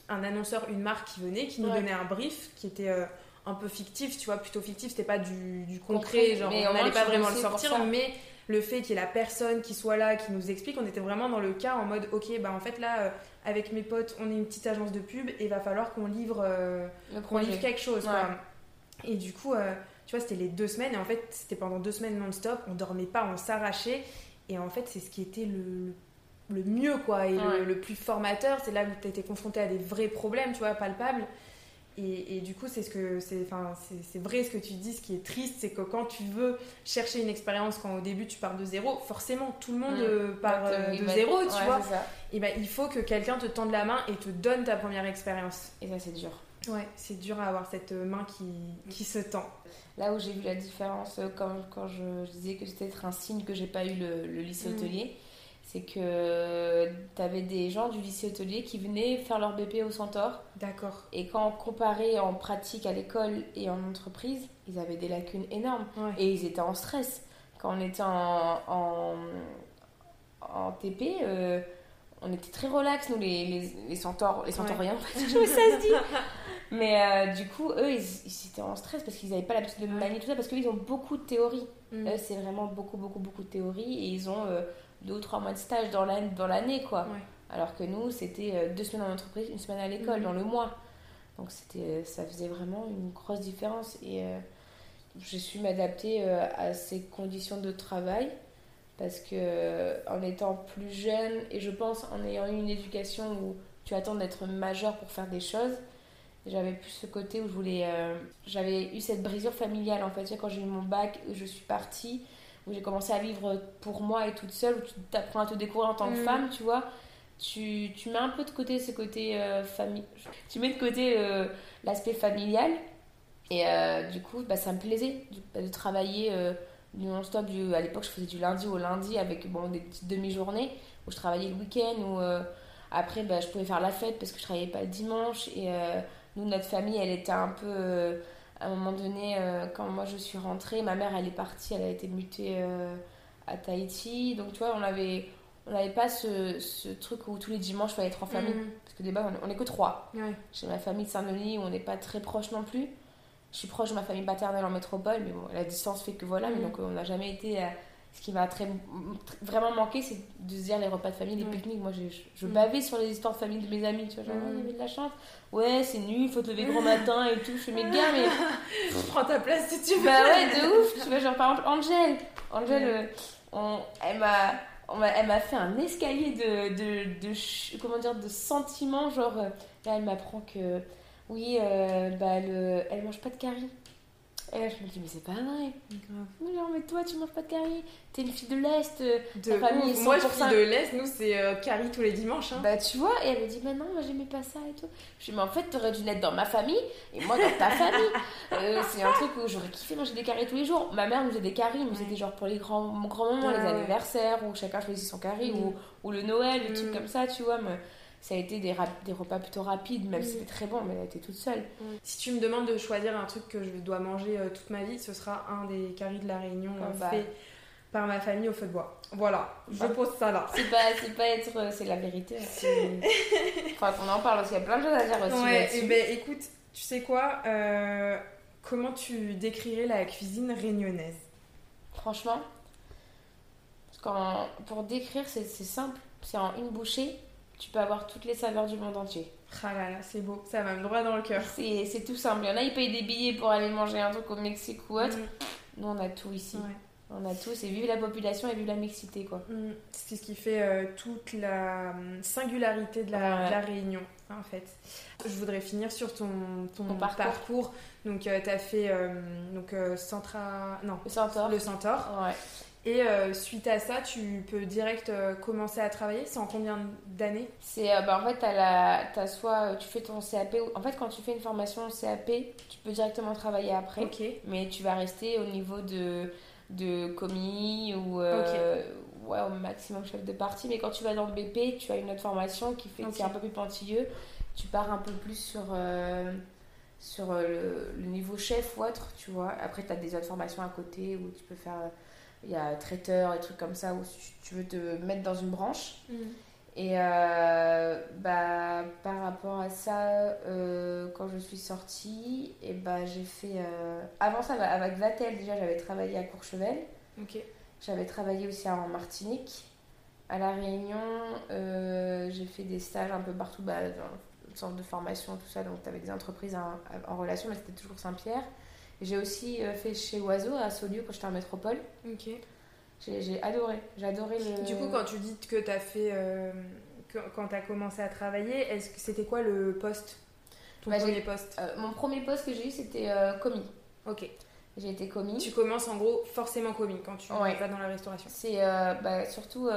Speaker 1: un annonceur, une marque qui venait, qui nous
Speaker 2: Ouais.
Speaker 1: donnait un brief qui était euh, un peu fictif, tu vois, plutôt fictif, c'était pas du, du concret,
Speaker 2: Concret,
Speaker 1: genre on n'allait pas vraiment le sortir, mais le fait qu'il y ait la personne qui soit là, qui nous explique, on était vraiment dans le cas en mode, ok, bah en fait là, euh, avec mes potes, on est une petite agence de pub et il va falloir qu'on livre, euh, qu'on livre quelque chose.
Speaker 2: Ouais.
Speaker 1: quoi. Et du coup, euh, tu vois, c'était les deux semaines et en fait, c'était pendant deux semaines non-stop, on dormait pas, on s'arrachait et en fait, c'est ce qui était le, le mieux, quoi, et
Speaker 2: Ouais.
Speaker 1: le, le plus formateur. C'est là où tu étais confronté à des vrais problèmes, tu vois, palpables. Et, et du coup, c'est ce que c'est, enfin, c'est, vrai ce que tu dis. Ce qui est triste, c'est que quand tu veux chercher une expérience, quand au début tu pars de zéro, forcément tout le monde
Speaker 2: Mm.
Speaker 1: euh, part
Speaker 2: Ouais,
Speaker 1: euh, de zéro, tu
Speaker 2: ouais,
Speaker 1: vois. Et ben il faut que quelqu'un te tende la main et te donne ta première expérience.
Speaker 2: Et ça, c'est dur.
Speaker 1: Ouais, c'est dur à avoir cette main qui, qui se tend.
Speaker 2: Là où j'ai vu la différence euh, quand, quand je, je disais que c'était peut-être un signe que j'ai pas eu le, le lycée
Speaker 1: Mm.
Speaker 2: hôtelier, c'est que tu avais des gens du lycée hôtelier qui venaient faire leur BP au Centaure
Speaker 1: D'accord.
Speaker 2: et quand on comparait en pratique à l'école et en entreprise, ils avaient des lacunes énormes
Speaker 1: Ouais.
Speaker 2: et ils étaient en stress. Quand on était en, en, en TP, euh, on était très relax, nous les, les, les centaures, les centauriens, en fait, je sais ça se dit. Mais euh, du coup, eux, ils, ils étaient en stress parce qu'ils n'avaient pas l'habitude de
Speaker 1: Ouais.
Speaker 2: manier tout ça, parce qu'ils ont beaucoup de théorie.
Speaker 1: Mm.
Speaker 2: Eux, c'est vraiment beaucoup, beaucoup, beaucoup de théorie et ils ont euh, deux ou trois mois de stage dans l'année, dans l'année quoi.
Speaker 1: Ouais.
Speaker 2: Alors que nous, c'était deux semaines en entreprise, une semaine à l'école,
Speaker 1: Mhm.
Speaker 2: dans le mois. Donc c'était, ça faisait vraiment une grosse différence. Et euh, j'ai su m'adapter euh, à ces conditions de travail parce que euh, en étant plus jeune et je pense en ayant eu une éducation où tu attends d'être majeur pour faire des choses, j'avais plus ce côté où je voulais. euh, j'avais eu cette brisure familiale en fait. Tu sais, quand j'ai eu mon bac, je suis partie, où j'ai commencé à vivre pour moi et toute seule, où tu t'apprends à te découvrir en tant que
Speaker 1: Mhm.
Speaker 2: femme, tu vois. Tu, tu mets un peu de côté ce côté euh, famille. Tu mets de côté euh, l'aspect familial. Et du coup, bah, ça me plaisait de, de travailler non-stop. À l'époque, je faisais du lundi au lundi avec bon, des petites demi-journées où je travaillais le week-end. Où, euh, après, bah, je pouvais faire la fête parce que je travaillais pas le dimanche. Et euh, nous, notre famille, elle était un peu. euh, à un moment donné, quand moi je suis rentrée, ma mère, elle est partie, elle a été mutée à Tahiti. Donc, tu vois, on avait. On n'avait pas ce, ce truc où tous les dimanches il fallait être en famille.
Speaker 1: Mhm.
Speaker 2: Parce que des base, on est- on est que trois.
Speaker 1: Ouais.
Speaker 2: J'ai ma famille de Saint-Denis où on n'est pas très proche non plus. Je suis proche de ma famille paternelle en métropole, mais bon, la distance fait que voilà. Mais
Speaker 1: Mhm.
Speaker 2: donc, on n'a jamais été. euh, ce qui m'a très, tr- vraiment manqué, c'est de se dire les repas de famille, les
Speaker 1: Ouais.
Speaker 2: pique-niques. Moi, je, je
Speaker 1: Mhm.
Speaker 2: bavais sur les histoires de famille de mes amis. Tu vois, genre, avait de la chance. Ouais, c'est nul, faut te lever gros matin et tout. Je fais mes gars, mais.
Speaker 1: Tu prends ta place si tu veux.
Speaker 2: Bah ouais, de ouf. Tu vois, genre par exemple, Angèle. Angèle, euh, on- elle m'a. on Elle m'a fait un escalier de, de, de ch- comment dire de sentiments genre euh, là elle m'apprend que oui euh, bah le elle mange pas de carie et là je me dis mais c'est pas vrai mais genre mais toi tu manges pas de carie t'es une fille de l'est euh,
Speaker 1: De
Speaker 2: Ta famille
Speaker 1: Moi, je
Speaker 2: 100%
Speaker 1: suis de l'Est, nous, c'est euh, Carrie tous les dimanches. hein.
Speaker 2: bah tu vois et elle me dit mais non moi j'aimais pas ça et tout je dis mais en fait t'aurais dû naître dans ma famille et moi dans ta famille Euh, c'est un truc où j'aurais kiffé manger des caries tous les jours ma mère nous faisait des caries mais
Speaker 1: Ouais.
Speaker 2: c'était genre pour les grands grands moments
Speaker 1: Ouais,
Speaker 2: les anniversaires où chacun choisit son carry
Speaker 1: Mm.
Speaker 2: ou, ou le Noël des trucs
Speaker 1: Mm.
Speaker 2: comme ça tu vois mais ça a été des, repas plutôt rapides même si
Speaker 1: Mm.
Speaker 2: c'était très bon mais elle était toute seule
Speaker 1: Si tu me demandes de choisir un truc que je dois manger euh, toute ma vie, ce sera un des caries de la Réunion
Speaker 2: Ah
Speaker 1: euh,
Speaker 2: bah.
Speaker 1: fait par ma famille au feu de bois. Voilà, je pose ça là.
Speaker 2: c'est pas c'est pas être euh, c'est la vérité hein, enfin qu'on en parle parce qu'il y a plein de choses à dire aussi
Speaker 1: Ouais, et ben écoute, tu sais quoi euh, Comment tu décrirais la cuisine réunionnaise?
Speaker 2: Franchement, quand, pour décrire, c'est simple. C'est en une bouchée, tu peux avoir toutes les saveurs du monde entier.
Speaker 1: Ah là là, c'est beau, ça me droit dans le cœur.
Speaker 2: C'est tout simple. Il y en a, ils payent des billets pour aller manger un truc au Mexique ou autre.
Speaker 1: Mm,
Speaker 2: Nous, on a tout ici.
Speaker 1: ouais.
Speaker 2: On a tout. C'est vive la population et vive la mixité, quoi.
Speaker 1: Mm, C'est ce qui fait euh, toute la hum, singularité de la,
Speaker 2: Ouais.
Speaker 1: de la Réunion, hein, en fait. Je voudrais finir sur ton, ton,
Speaker 2: Ton parcours.
Speaker 1: parcours. Donc, tu as fait euh, donc, euh, Centra... Non,
Speaker 2: Le Centaure.
Speaker 1: le Centaure.
Speaker 2: Ouais.
Speaker 1: Et euh, suite à ça, tu peux direct euh, commencer à travailler? C'est en combien d'années?
Speaker 2: C'est, euh, bah, en fait, t'as la, t'as soit euh, tu fais ton CAP. ou- En fait, quand tu fais une formation CAP, tu peux directement travailler après.
Speaker 1: Ok.
Speaker 2: mais tu vas rester au niveau de, de commis ou ouais, au maximum chef de partie. Mais quand tu vas dans le BP, tu as une autre formation qui fait que
Speaker 1: Ok.
Speaker 2: c'est un peu plus pointilleux. Tu pars un peu plus sur, sur le, le niveau chef ou autre, tu vois. Après, tu as des autres formations à côté où tu peux faire. Il y a traiteur et trucs comme ça où tu- veux te mettre dans une branche. Et euh, bah, par rapport à ça, euh, quand je suis sortie, et bah, j'ai fait. euh, Avant ça, avec Vatel, déjà, j'avais travaillé à Courchevel. J'avais travaillé aussi en Martinique. À La Réunion, j'ai fait des stages un peu partout, bah, dans une sorte de formation, tout ça. Donc, tu avais des entreprises en, en relation, mais c'était toujours Saint-Pierre. J'ai aussi euh, fait chez Oiseau à Saulieu quand j'étais en métropole.
Speaker 1: Ok.
Speaker 2: J'ai adoré. J'ai adoré le.
Speaker 1: Du coup, quand tu dis que tu as fait. euh, que- quand tu as commencé à travailler, c'était quoi le poste? Ton
Speaker 2: Bah,
Speaker 1: premier poste?
Speaker 2: Euh, mon premier poste que j'ai eu, c'était euh, commis.
Speaker 1: Ok.
Speaker 2: J'ai été commis.
Speaker 1: Tu commences en gros forcément commis quand tu
Speaker 2: Ouais.
Speaker 1: vas dans la restauration.
Speaker 2: C'est bah, surtout.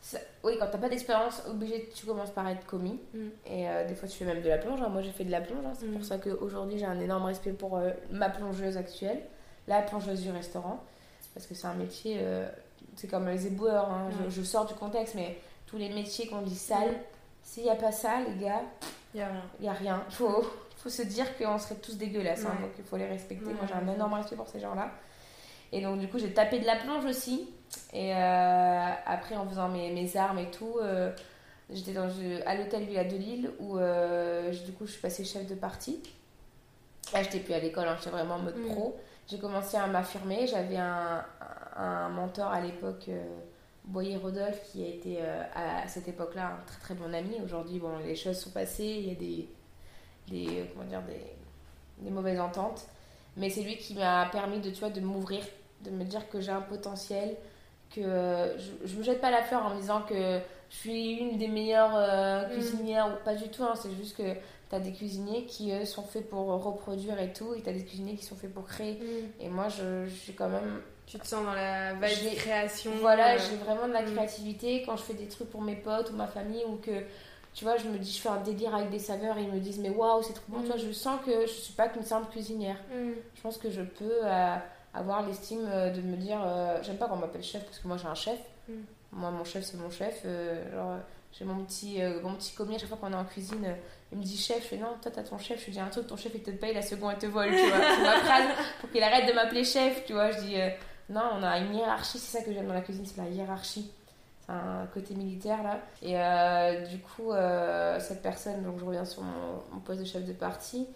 Speaker 2: Ça- oui, quand t'as pas d'expérience, obligé, tu commences par être commis.
Speaker 1: Mm.
Speaker 2: Et euh, des fois, tu fais même de la plonge. hein. Moi, j'ai fait de la plonge. hein. C'est
Speaker 1: Mm.
Speaker 2: pour ça qu'aujourd'hui, j'ai un énorme respect pour euh, ma plongeuse actuelle, la plongeuse du restaurant. Parce que c'est un métier. euh, c'est comme les éboueurs. hein. Je- sors du contexte, mais tous les métiers qu'on dit sales,
Speaker 1: Mm.
Speaker 2: s'il n'y a pas ça, les gars, il n'y a rien. Faut, faut se dire qu'on serait tous dégueulasses. hein. Donc, il faut les respecter. Moi, j'ai un énorme respect pour ces gens-là. Et donc, du coup, j'ai tapé de la plonge aussi. Et euh, après, en faisant mes, mes armes et tout, euh, j'étais dans, je- à l'hôtel Villa de Lille où euh, je- du coup, je suis passée chef de partie. Là, j'étais plus à l'école, hein, j'étais vraiment en mode
Speaker 1: Mm.
Speaker 2: pro. J'ai commencé à m'affirmer. J'avais un, un mentor à l'époque. Boyer Rodolphe, qui a été à cette époque-là un très très bon ami. Aujourd'hui, bon, les choses sont passées, il y a des, des, comment dire, des, des mauvaises ententes. Mais c'est lui qui m'a permis de, tu vois, de m'ouvrir, de me dire que j'ai un potentiel, que je, je me jette pas la fleur en me disant que je suis une des meilleures euh, mm. cuisinières, ou pas du tout, hein, c'est juste que tu as des cuisiniers qui eux, sont faits pour reproduire et tout, et tu as des cuisiniers qui sont faits pour créer. Mm. Et moi, je, je, suis quand même.
Speaker 1: Tu te sens dans la vague de création.
Speaker 2: Voilà, euh, j'ai vraiment de la mm. créativité quand je fais des trucs pour mes potes ou ma famille, ou que tu vois, je me dis, je fais un délire avec des saveurs et ils me disent, mais waouh, c'est trop bon. Tu vois, je sens que je suis pas qu'une simple cuisinière. Je pense que je peux euh, avoir l'estime de me dire, j'aime pas qu'on m'appelle chef parce que moi j'ai un chef. Moi, mon chef, c'est mon chef. Euh, genre, j'ai mon petit, euh, mon petit commis, à chaque fois qu'on est en cuisine, euh, il me dit chef. Je fais non, toi, t'as ton chef. Je lui dis un truc, ton chef, il te paye, la seconde, elle te vole, tu vois. C'est ma phrase pour qu'il arrête de m'appeler chef, tu vois. Je dis non, on a une hiérarchie, c'est ça que j'aime dans la cuisine, c'est la hiérarchie. C'est un côté militaire, là. Et du coup, cette personne, donc je reviens sur mon, poste de chef de partie,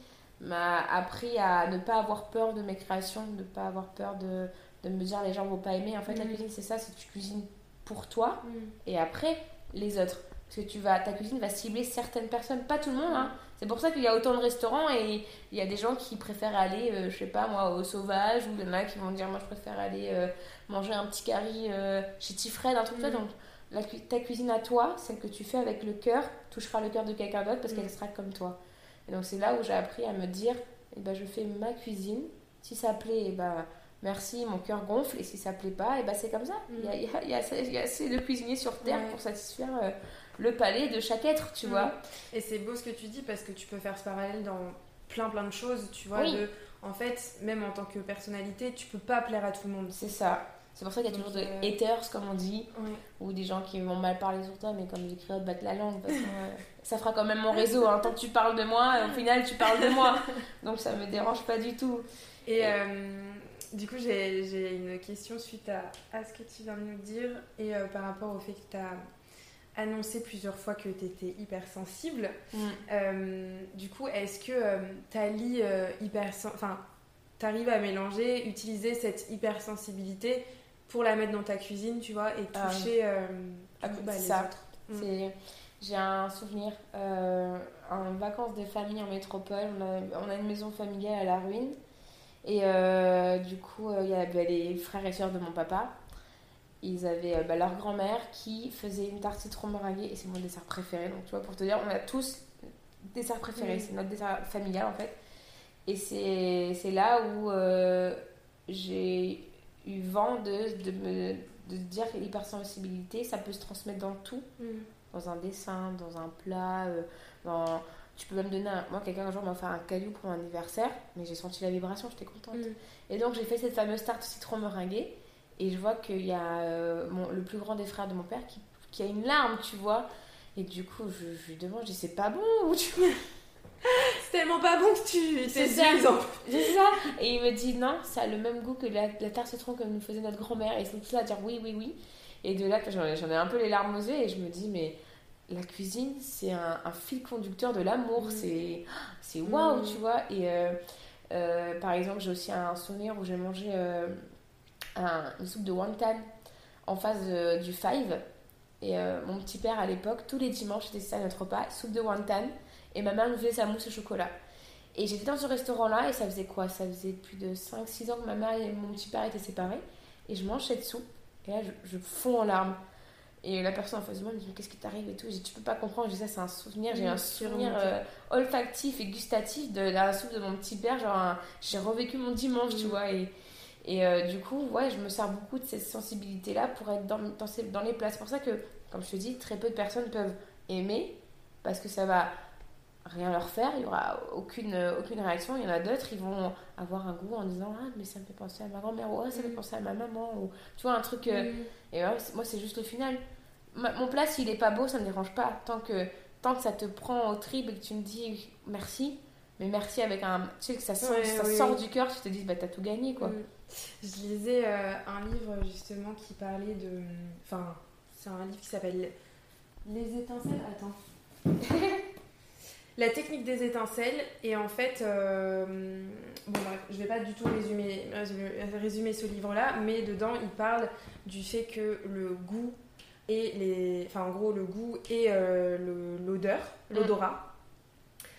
Speaker 2: m'a appris à ne pas avoir peur de mes créations, de ne pas avoir peur de, de me dire les gens vont pas aimer. En fait, la mm. cuisine, c'est ça, c'est que tu cuisines pour toi mm. et après les autres. Parce que tu vas, ta cuisine va cibler certaines personnes, pas tout le monde. Hein. C'est pour ça qu'il y a autant de restaurants et il y a des gens qui préfèrent aller, euh, je sais pas moi, au sauvage, ou il y en a qui vont dire moi je préfère aller euh, manger un petit curry euh, chez Tifred, un truc comme ça. Mm. Donc la, ta cuisine à toi, celle que tu fais avec le cœur, touchera le cœur de quelqu'un d'autre parce mm. qu'elle sera comme toi. Et donc c'est là où j'ai appris à me dire, eh ben, je fais ma cuisine. Si ça plaît, eh ben, merci, mon cœur gonfle, et si ça plaît pas, eh ben c'est comme ça. Il, y a, il, y a, assez de cuisiniers sur Terre pour satisfaire euh, le palais de chaque être, tu vois.
Speaker 1: Et c'est beau ce que tu dis, parce que tu peux faire ce parallèle dans plein plein de choses, tu vois. De, en fait, même en tant que personnalité, tu peux pas plaire à tout le monde.
Speaker 2: C'est ça. C'est pour ça qu'il y a toujours des euh, haters, comme on dit, ou des gens qui vont mal parler sur toi, mais comme les créoles battent la langue, parce que, ça fera quand même mon réseau. Hein. Tant que tu parles de moi, au final, tu parles de moi. Donc ça me dérange pas du tout.
Speaker 1: Et, euh, du coup, j'ai une question suite à, à, ce que tu viens de nous dire et euh, par rapport au fait que tu as annoncé plusieurs fois que tu étais hypersensible. Mm. Euh, du coup, est-ce que tu as euh, hyper, enfin, tu arrives à mélanger, utiliser cette hypersensibilité pour la mettre dans ta cuisine, tu vois, et toucher
Speaker 2: à bah, les ça. autres mm. J'ai un souvenir, en vacances de famille en métropole, on a, on a une maison familiale à la ruine. Et euh, du coup, euh, il y avait les frères et sœurs de mon papa. Ils avaient euh, bah, leur grand-mère qui faisait une tarte citron meringuée et c'est mon dessert préféré. Donc, tu vois, pour te dire, on a tous dessert préféré. C'est notre dessert familial en fait. Et c'est là où j'ai vent de, de me de dire que l'hypersensibilité, ça peut se transmettre dans tout. Mm. Dans un dessin, dans un plat, dans tu peux même donner un... moi quelqu'un un jour m'a fait un caillou pour mon anniversaire mais j'ai senti la vibration j'étais contente mm. et donc j'ai fait cette fameuse tarte citron meringuée et je vois qu'il y a euh, mon, le plus grand des frères de mon père qui, qui, a une larme tu vois et du coup je, je lui demande je dis c'est pas bon ou tu
Speaker 1: tellement pas bon que tu
Speaker 2: c'est ça c'est ça et il me dit non ça a le même goût que la, la tarte citron que nous faisait notre grand-mère et ils sont tous là à dire oui oui oui et de là j'en ai, ai un peu les larmes aux yeux et je me dis mais la cuisine, c'est un, fil conducteur de l'amour. Mm. C'est, c'est waouh, mm. tu vois. Et euh, euh, par exemple, j'ai aussi un souvenir où j'ai mangé euh, une soupe de wonton en face du Five. Et mon petit père, à l'époque, tous les dimanches, c'était ça notre repas, soupe de wonton. Et ma mère nous faisait sa mousse au chocolat. Et j'étais dans ce restaurant-là, et ça faisait quoi? Ça faisait plus de 5-6 ans que ma mère et mon petit père étaient séparés. Et je mange cette soupe, et là, je, je fonds en larmes. Et la personne en face de moi me dit Qu'est-ce qui t'arrive et tout? Je dis Tu peux pas comprendre. Je dis Ça, c'est un souvenir. J'ai un souvenir euh, olfactif et gustatif de, la soupe de mon petit père. Genre, j'ai revécu mon dimanche, tu vois. Et, et euh, du coup, ouais, je me sers beaucoup de cette sensibilité-là pour être dans, dans, ces, dans les places. C'est pour ça que, comme je te dis, très peu de personnes peuvent aimer parce que ça va rien leur faire, il n'y aura aucune, aucune réaction. Il y en a d'autres, ils vont avoir un goût en disant Ah, mais ça me fait penser à ma grand-mère, ou ah, ça me fait mm. penser à ma maman, ou tu vois, un truc. Euh, mm. Et moi, c'est juste le final. mon plat, s'il est pas beau, ça ne me dérange pas. Tant que, tant que ça te prend au trip et que tu me dis merci, mais merci avec un. Tu sais, que ça, sort, ça sort du cœur, tu te dis Bah, t'as tout gagné, quoi. Mm.
Speaker 1: Je lisais euh, un livre justement qui parlait de. Enfin, c'est un livre qui s'appelle Les étincelles. Attends. La technique des étincelles, et en fait, euh, bon bref, je vais pas du tout résumer, résumer, ce livre-là, mais dedans il parle du fait que le goût et les, enfin en gros le goût et euh, l'odeur,
Speaker 2: Mm.
Speaker 1: l'odorat.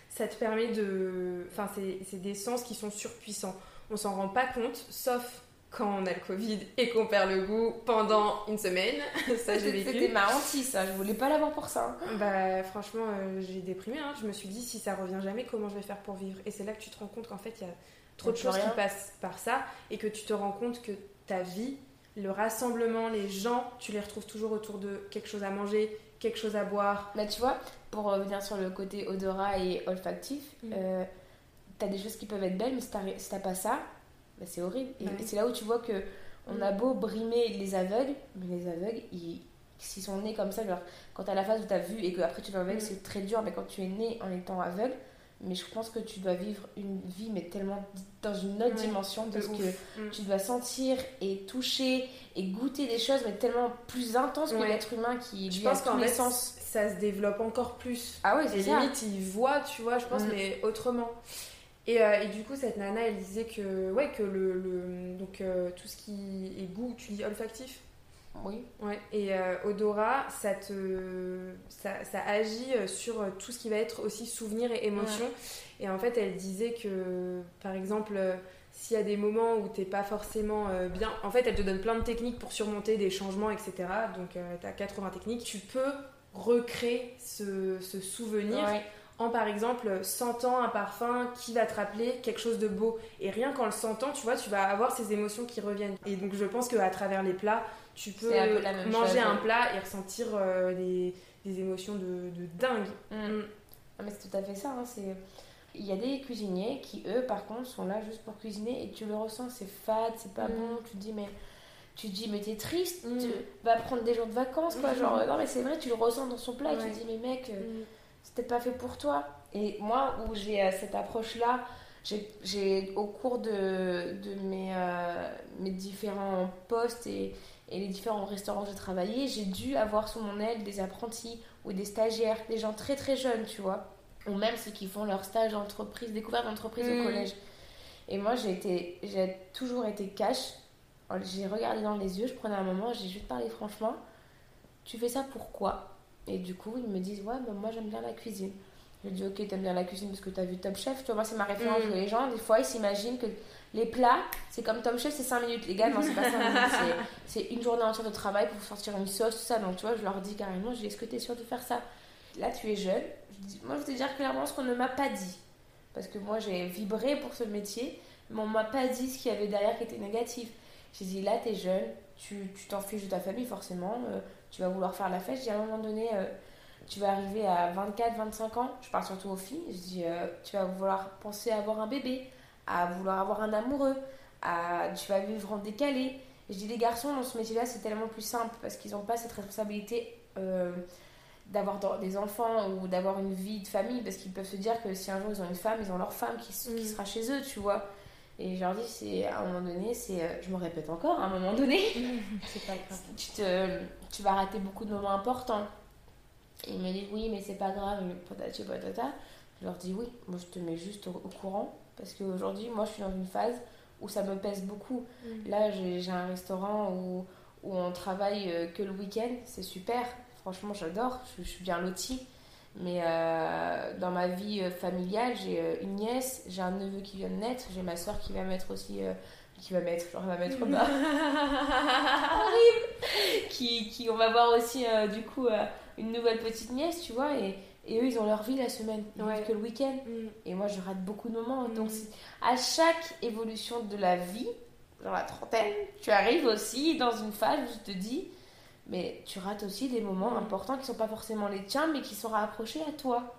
Speaker 1: Ça te permet de, enfin c'est des sens qui sont surpuissants. On s'en rend pas compte, sauf quand on a le Covid et qu'on perd le goût pendant une semaine. ça j'ai vécu.
Speaker 2: C'était ma hantise, ça. Je voulais pas l'avoir pour ça.
Speaker 1: Bah franchement, euh, j'ai déprimé. hein. Je me suis dit si ça revient jamais, comment je vais faire pour vivre? Et c'est là que tu te rends compte qu'en fait il y a trop de choses
Speaker 2: rien.
Speaker 1: qui passent par ça et que tu te rends compte que ta vie, le rassemblement, les gens, tu les retrouves toujours autour de quelque chose à manger, quelque chose à boire.
Speaker 2: Bah, tu vois, pour revenir sur le côté odorat et olfactif,
Speaker 1: Mm.
Speaker 2: euh, t'as des choses qui peuvent être belles, mais si t'as si pas ça, bah, c'est horrible. Et,
Speaker 1: Ouais.
Speaker 2: et c'est là où tu vois que on a beau brimer les aveugles, mais les aveugles, ils, s'ils sont nés comme ça, genre quand t'as la phase où t'as vu et que après tu vas aveugle,
Speaker 1: Mm.
Speaker 2: c'est très dur, mais quand tu es né en étant aveugle, mais je pense que tu dois vivre une vie, mais tellement dans une autre
Speaker 1: Ouais,
Speaker 2: dimension, parce
Speaker 1: ouf.
Speaker 2: que
Speaker 1: Mm.
Speaker 2: tu dois sentir et toucher et goûter des choses, mais tellement plus intenses que
Speaker 1: Ouais.
Speaker 2: l'être humain qui
Speaker 1: Je
Speaker 2: lui a
Speaker 1: pense
Speaker 2: tous
Speaker 1: qu'en
Speaker 2: les
Speaker 1: fait,
Speaker 2: sens.
Speaker 1: ça se développe encore plus.
Speaker 2: Ah oui,
Speaker 1: Et
Speaker 2: c'est ça.
Speaker 1: limite, ils voient, tu vois, je pense,
Speaker 2: Mm.
Speaker 1: mais autrement. Et, euh, et du coup, cette nana, elle disait que, ouais, que le, le- donc, euh, tout ce qui est goût, tu dis olfactif
Speaker 2: Oui.
Speaker 1: Ouais, et euh, odorat, ça te ça, ça agit euh, sur tout ce qui va être aussi souvenir et émotion. Et en fait, elle disait que, par exemple, s'il y a des moments où t'es pas forcément bien, en fait, elle te donne plein de techniques pour surmonter des changements, etc. Donc, tu as 80 techniques. Tu peux recréer ce, ce souvenir
Speaker 2: Ouais.
Speaker 1: En, par exemple, sentant un parfum qui va te rappeler quelque chose de beau. Et rien qu'en le sentant, tu vois, tu vas avoir ces émotions qui reviennent. Et donc, je pense qu'à travers les plats, tu peux manger
Speaker 2: chose,
Speaker 1: un
Speaker 2: ouais.
Speaker 1: plat et ressentir euh, des, des émotions de, de dingue.
Speaker 2: Mm. Ah, mais c'est tout à fait ça. hein, c'est... Il y a des cuisiniers qui, eux, par contre, sont là juste pour cuisiner et tu le ressens, c'est fade, c'est pas
Speaker 1: Mm.
Speaker 2: bon. Tu te dis, mais tu te dis, mais t'es triste,
Speaker 1: Mm.
Speaker 2: tu vas prendre des jours de vacances, quoi.
Speaker 1: Mm.
Speaker 2: Genre, euh, non, mais c'est vrai, tu le ressens dans son plat et tu te dis, mais mec, euh, c'est peut-être pas fait pour toi. Et moi, où j'ai euh, cette approche-là, j'ai, au cours de, de mes, euh, mes différents postes et, et les différents restaurants que j'ai travaillé, j'ai dû avoir sous mon aile des apprentis ou des stagiaires, des gens très très jeunes, tu vois. Ou même ceux qui font leur stage d'entreprise, découverte d'entreprise au collège. Et moi, j'ai toujours été cash. J'ai regardé dans les yeux, je prenais un moment, j'ai juste parlé franchement. Tu fais ça pourquoi Et du coup, ils me disent Ouais, bah, moi j'aime bien la cuisine. Je dis Ok, t'aimes bien la cuisine parce que t'as vu Top Chef. Tu vois, moi, c'est ma référence.
Speaker 1: Mm.
Speaker 2: Les gens, des fois, ils s'imaginent que les plats, c'est comme Top Chef, c'est 5 minutes. Les gars, non, c'est pas 5 minutes. c'est- une journée entière de travail pour sortir une sauce, tout ça. Donc, tu vois, je leur dis carrément Je dis Est-ce que t'es sûr de faire ça? Là, tu es jeune. Je dis, moi, je vais te dire clairement ce qu'on ne m'a pas dit. Parce que moi, j'ai vibré pour ce métier, mais on m'a pas dit ce qu'il y avait derrière qui était négatif. J'ai dit, là, t'es jeune, tu tu t'en fiches de ta famille, forcément. euh, tu vas vouloir faire la fête. Je dis, à un moment donné, euh, tu vas arriver à 24, 25 ans. Je parle surtout aux filles. Je dis, euh, tu vas vouloir penser à avoir un bébé, à vouloir avoir un amoureux, à, tu vas vivre en décalé. Je dis, les garçons, dans ce métier-là, c'est tellement plus simple parce qu'ils n'ont pas cette responsabilité. euh, d'avoir des enfants ou d'avoir une vie de famille parce qu'ils peuvent se dire que si un jour ils ont une femme ils ont leur femme qui
Speaker 1: Mm.
Speaker 2: sera chez eux tu vois et je leur dis c'est à un moment donné c'est euh, je me répète encore à un moment donné
Speaker 1: C'est pas grave.
Speaker 2: tu, te, tu vas rater beaucoup de moments importants et ils me disent oui mais c'est pas grave patati patata je leur dis oui moi je te mets juste au, au courant parce qu'aujourd'hui moi je suis dans une phase où ça me pèse beaucoup
Speaker 1: Mm.
Speaker 2: Là, j'ai j'ai un restaurant où, où on travaille euh, que le week-end. C'est super. Franchement, j'adore. Je, je suis bien lotie. Mais euh, dans ma vie euh, familiale, j'ai euh, une nièce, j'ai un neveu qui vient de naître, j'ai ma soeur qui va mettre aussi. qui va mettre, genre, va mettre bas. Horrible qui, qui, On va voir aussi, du coup, une nouvelle petite nièce, tu vois. Et, et eux, ils ont leur vie la semaine.
Speaker 1: Ouais.
Speaker 2: que le week-end.
Speaker 1: Mm.
Speaker 2: Et moi, je rate beaucoup de moments. Donc, c'est- à chaque évolution de la vie, dans la trentaine, tu arrives aussi dans une phase où tu te dis, mais tu rates aussi des moments importants qui sont pas forcément les tiens, mais qui sont rapprochés à toi.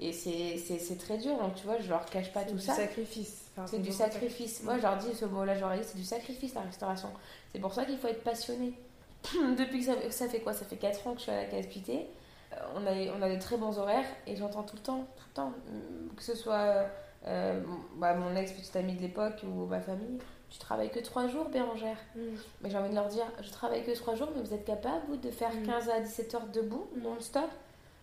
Speaker 2: Et c'est c'est- c'est très dur. Donc, tu vois, je leur cache pas
Speaker 1: C'est
Speaker 2: tout
Speaker 1: du
Speaker 2: ça.
Speaker 1: sacrifice. Enfin,
Speaker 2: C'est du
Speaker 1: beaucoup de
Speaker 2: sacrifice. Moi, je leur dis ce mot-là, je leur dis, c'est du sacrifice la restauration. C'est pour ça qu'il faut être passionné. Depuis que ça, ça fait quoi? Ça fait 4 ans que je suis à la Casse-Pité. Euh, On a, on a de très bons horaires et j'entends tout le temps, tout le temps. Que ce soit euh, bah, mon ex-petite amie de l'époque ou ma famille. Tu travailles que 3 jours, Bérangère.
Speaker 1: Mm.
Speaker 2: Mais j'ai envie de leur dire, je travaille que 3 jours, mais vous êtes capable, vous, de faire
Speaker 1: Mm.
Speaker 2: 15 à 17 heures debout, non-stop?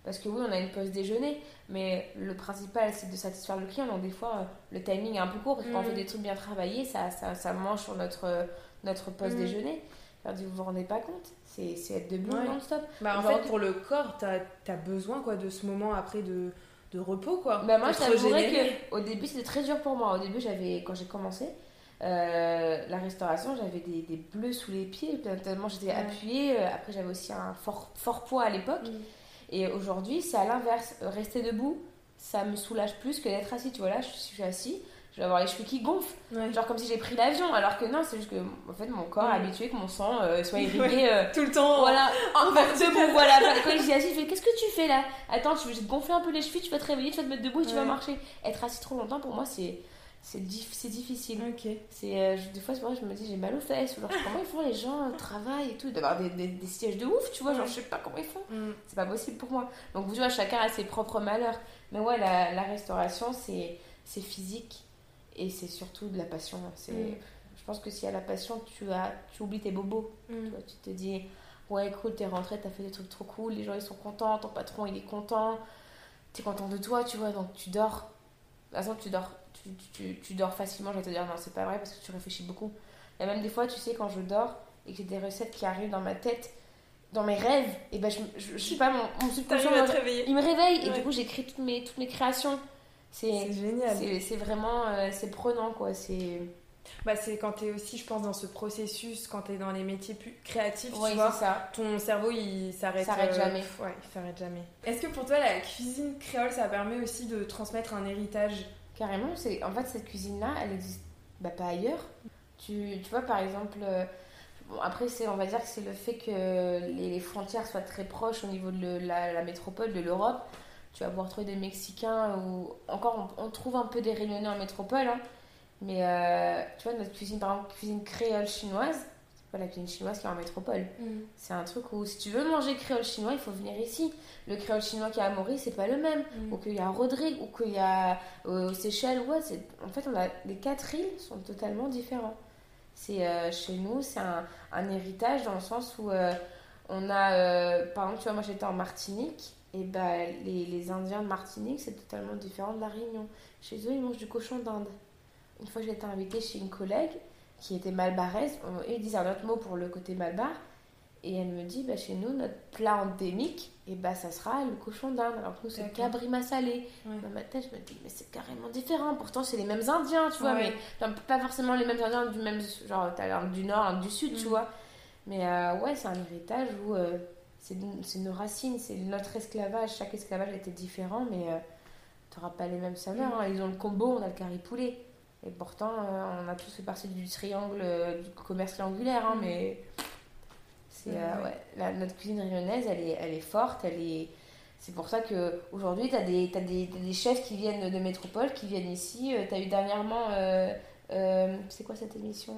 Speaker 2: Parce que oui, on a une pause déjeuner, mais le principal, c'est de satisfaire le client. Donc des fois, le timing est un peu court, parce qu'on
Speaker 1: Mm.
Speaker 2: fait des trucs bien travaillés, ça, ça, ça mange sur notre, notre pause
Speaker 1: Mm.
Speaker 2: déjeuner. Je leur dis, vous vous rendez pas compte C'est être debout
Speaker 1: Ouais.
Speaker 2: non-stop.
Speaker 1: Bah, en fait, pour le corps, t'as as besoin quoi, de ce moment après de, de repos. Quoi,
Speaker 2: Bah moi, je
Speaker 1: te
Speaker 2: t'avouerais
Speaker 1: régénérer.
Speaker 2: que au début, c'était très dur pour moi. Au début, j'avais, quand j'ai commencé euh, la restauration, j'avais des, des bleus sous les pieds, tellement j'étais
Speaker 1: Ouais.
Speaker 2: appuyée. Euh, Après, j'avais aussi un fort, fort poids à l'époque.
Speaker 1: Mm.
Speaker 2: Et aujourd'hui, c'est à l'inverse. Euh, Rester debout, ça me soulage plus que d'être assis. Tu vois, là, je suis assis, je vais avoir les cheveux qui gonflent.
Speaker 1: Ouais.
Speaker 2: Genre comme si j'ai pris l'avion. Alors que non, c'est juste que en fait, mon corps
Speaker 1: Ouais.
Speaker 2: est habitué que mon sang euh, soit irrigué. Euh,
Speaker 1: Tout le temps.
Speaker 2: voilà, en
Speaker 1: vertical.
Speaker 2: debout, voilà. Quand il dit assis, il fait Qu'est-ce que tu fais là? Attends, tu veux te gonfler un peu les chevilles, tu vas te réveiller, tu vas te mettre debout et tu vas marcher. Être assis trop longtemps, pour moi, c'est c'est dif- c'est difficile.
Speaker 1: Ok.
Speaker 2: C'est euh, je- des fois, c'est vrai, je me dis j'ai mal aux fesses. Ou genre, comment ils font les gens euh, travaillent et tout D'avoir des, des, des sièges de ouf, tu vois. Genre, je sais pas comment ils font.
Speaker 1: Mm.
Speaker 2: C'est pas possible pour moi. Donc, tu vois, chacun a ses propres malheurs. Mais ouais, la, la restauration, c'est c'est physique et c'est surtout de la passion. C'est
Speaker 1: Mm.
Speaker 2: Je pense que s'il y a la passion, tu, as, tu oublies tes bobos.
Speaker 1: Mm.
Speaker 2: Tu, vois, tu te dis, ouais, cool, t'es rentré, t'as fait des trucs trop cool, les gens ils sont contents, ton patron il est content, t'es content de toi, tu vois, donc tu dors. De toute façon, tu dors, tu, tu, tu dors facilement, je vais te dire, non, c'est pas vrai parce que tu réfléchis beaucoup. A même des fois, tu sais, quand je dors et que j'ai des recettes qui arrivent dans ma tête, dans mes rêves, et ben je, je, je sais pas, mon, mon subconscient, il me réveille et
Speaker 1: Ouais.
Speaker 2: du coup j'écris toutes mes, toutes mes créations. C'est
Speaker 1: génial.
Speaker 2: c'est vraiment, euh, c'est prenant quoi, c'est...
Speaker 1: Bah, c'est quand t'es aussi, je pense, dans ce processus, quand t'es dans les métiers plus créatifs,
Speaker 2: Ouais,
Speaker 1: tu vois.
Speaker 2: ça.
Speaker 1: Ton cerveau, il s'arrête euh,
Speaker 2: jamais.
Speaker 1: Ouais, il s'arrête jamais. Est-ce que pour toi, la cuisine créole, ça permet aussi de transmettre un héritage
Speaker 2: Carrément, c'est en fait cette cuisine-là, elle existe bah, pas ailleurs. Tu, tu vois, par exemple, euh, après, c'est, on va dire que c'est le fait que les, frontières soient très proches au niveau de la, métropole, de l'Europe. Tu vas pouvoir trouver des Mexicains ou encore on, trouve un peu des Réunionnais en métropole. hein. Mais euh, tu vois, notre cuisine, par exemple, cuisine créole chinoise, la cuisine chinoise qui est en métropole. C'est un truc où si tu veux manger créole chinois, il faut venir ici. Le créole chinois qui est à Maurice, c'est pas le même ou qu'il y a à Rodrigue, ou qu'il y a euh, aux Seychelles. Ouais, c'est- en fait, on a, les quatre îles sont totalement différents. C'est euh, chez nous, c'est un, un héritage dans le sens où euh, on a, euh, par exemple, tu vois, moi j'étais en Martinique, et bah, les, les Indiens de Martinique, c'est totalement différent de la Réunion. Chez eux, ils mangent du cochon d'Inde. Une fois, j'ai été invitée chez une collègue qui était malbaraise, on- ils disent un autre mot pour le côté malbar, et elle me dit, bah, chez nous, notre plat endémique, et bah, ça sera le cochon d'Inde. Alors que nous, c'est le
Speaker 1: D'accord.
Speaker 2: cabri massalé.
Speaker 1: Ouais.
Speaker 2: Dans ma tête, je me dis, mais c'est carrément différent. Pourtant, c'est les mêmes Indiens, tu vois,
Speaker 1: Ouais.
Speaker 2: mais pas forcément les mêmes Indiens du même. Genre, t'as l'Inde du Nord, l'Inde du Sud, tu
Speaker 1: Mm.
Speaker 2: vois. Mais euh, ouais, c'est un héritage où euh, c'est c'est nos racines, c'est notre esclavage. Chaque esclavage était différent, mais euh, t'auras pas les mêmes saveurs.
Speaker 1: Mm.
Speaker 2: hein. Ils ont le combo, on a le curry poulet. Et pourtant, euh, on a tous fait partie du triangle, euh, du commerce triangulaire, hein,
Speaker 1: Mm.
Speaker 2: mais. C'est,
Speaker 1: Ouais,
Speaker 2: euh,
Speaker 1: ouais.
Speaker 2: ouais, la- notre cuisine réunionnaise, elle est, elle est forte, elle est. C'est pour ça qu'aujourd'hui, tu as, des, t'as des, t'as des chefs qui viennent de métropole, qui viennent ici. Tu as eu dernièrement. euh, euh, c'est quoi cette émission?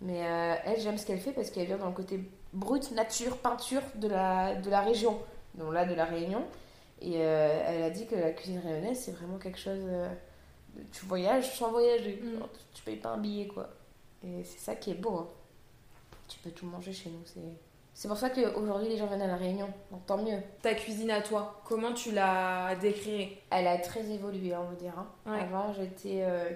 Speaker 2: Mais elle, j'aime ce qu'elle fait parce qu'elle vient dans le côté brut, nature, peinture de la, de la région. Donc là, de la Réunion. Et elle a dit que la cuisine réunionnaise, c'est vraiment quelque chose. Tu voyages sans voyager.
Speaker 1: Mm.
Speaker 2: Tu payes pas un billet, quoi. Et c'est ça qui est beau. hein. Tu peux tout manger chez nous. C'est, c'est pour ça qu'aujourd'hui, les gens viennent à la Réunion. Donc tant mieux.
Speaker 1: Ta cuisine à toi, comment tu la décrirais
Speaker 2: Elle a très évolué, on va dire. hein.
Speaker 1: Ouais.
Speaker 2: Avant, j'étais. euh,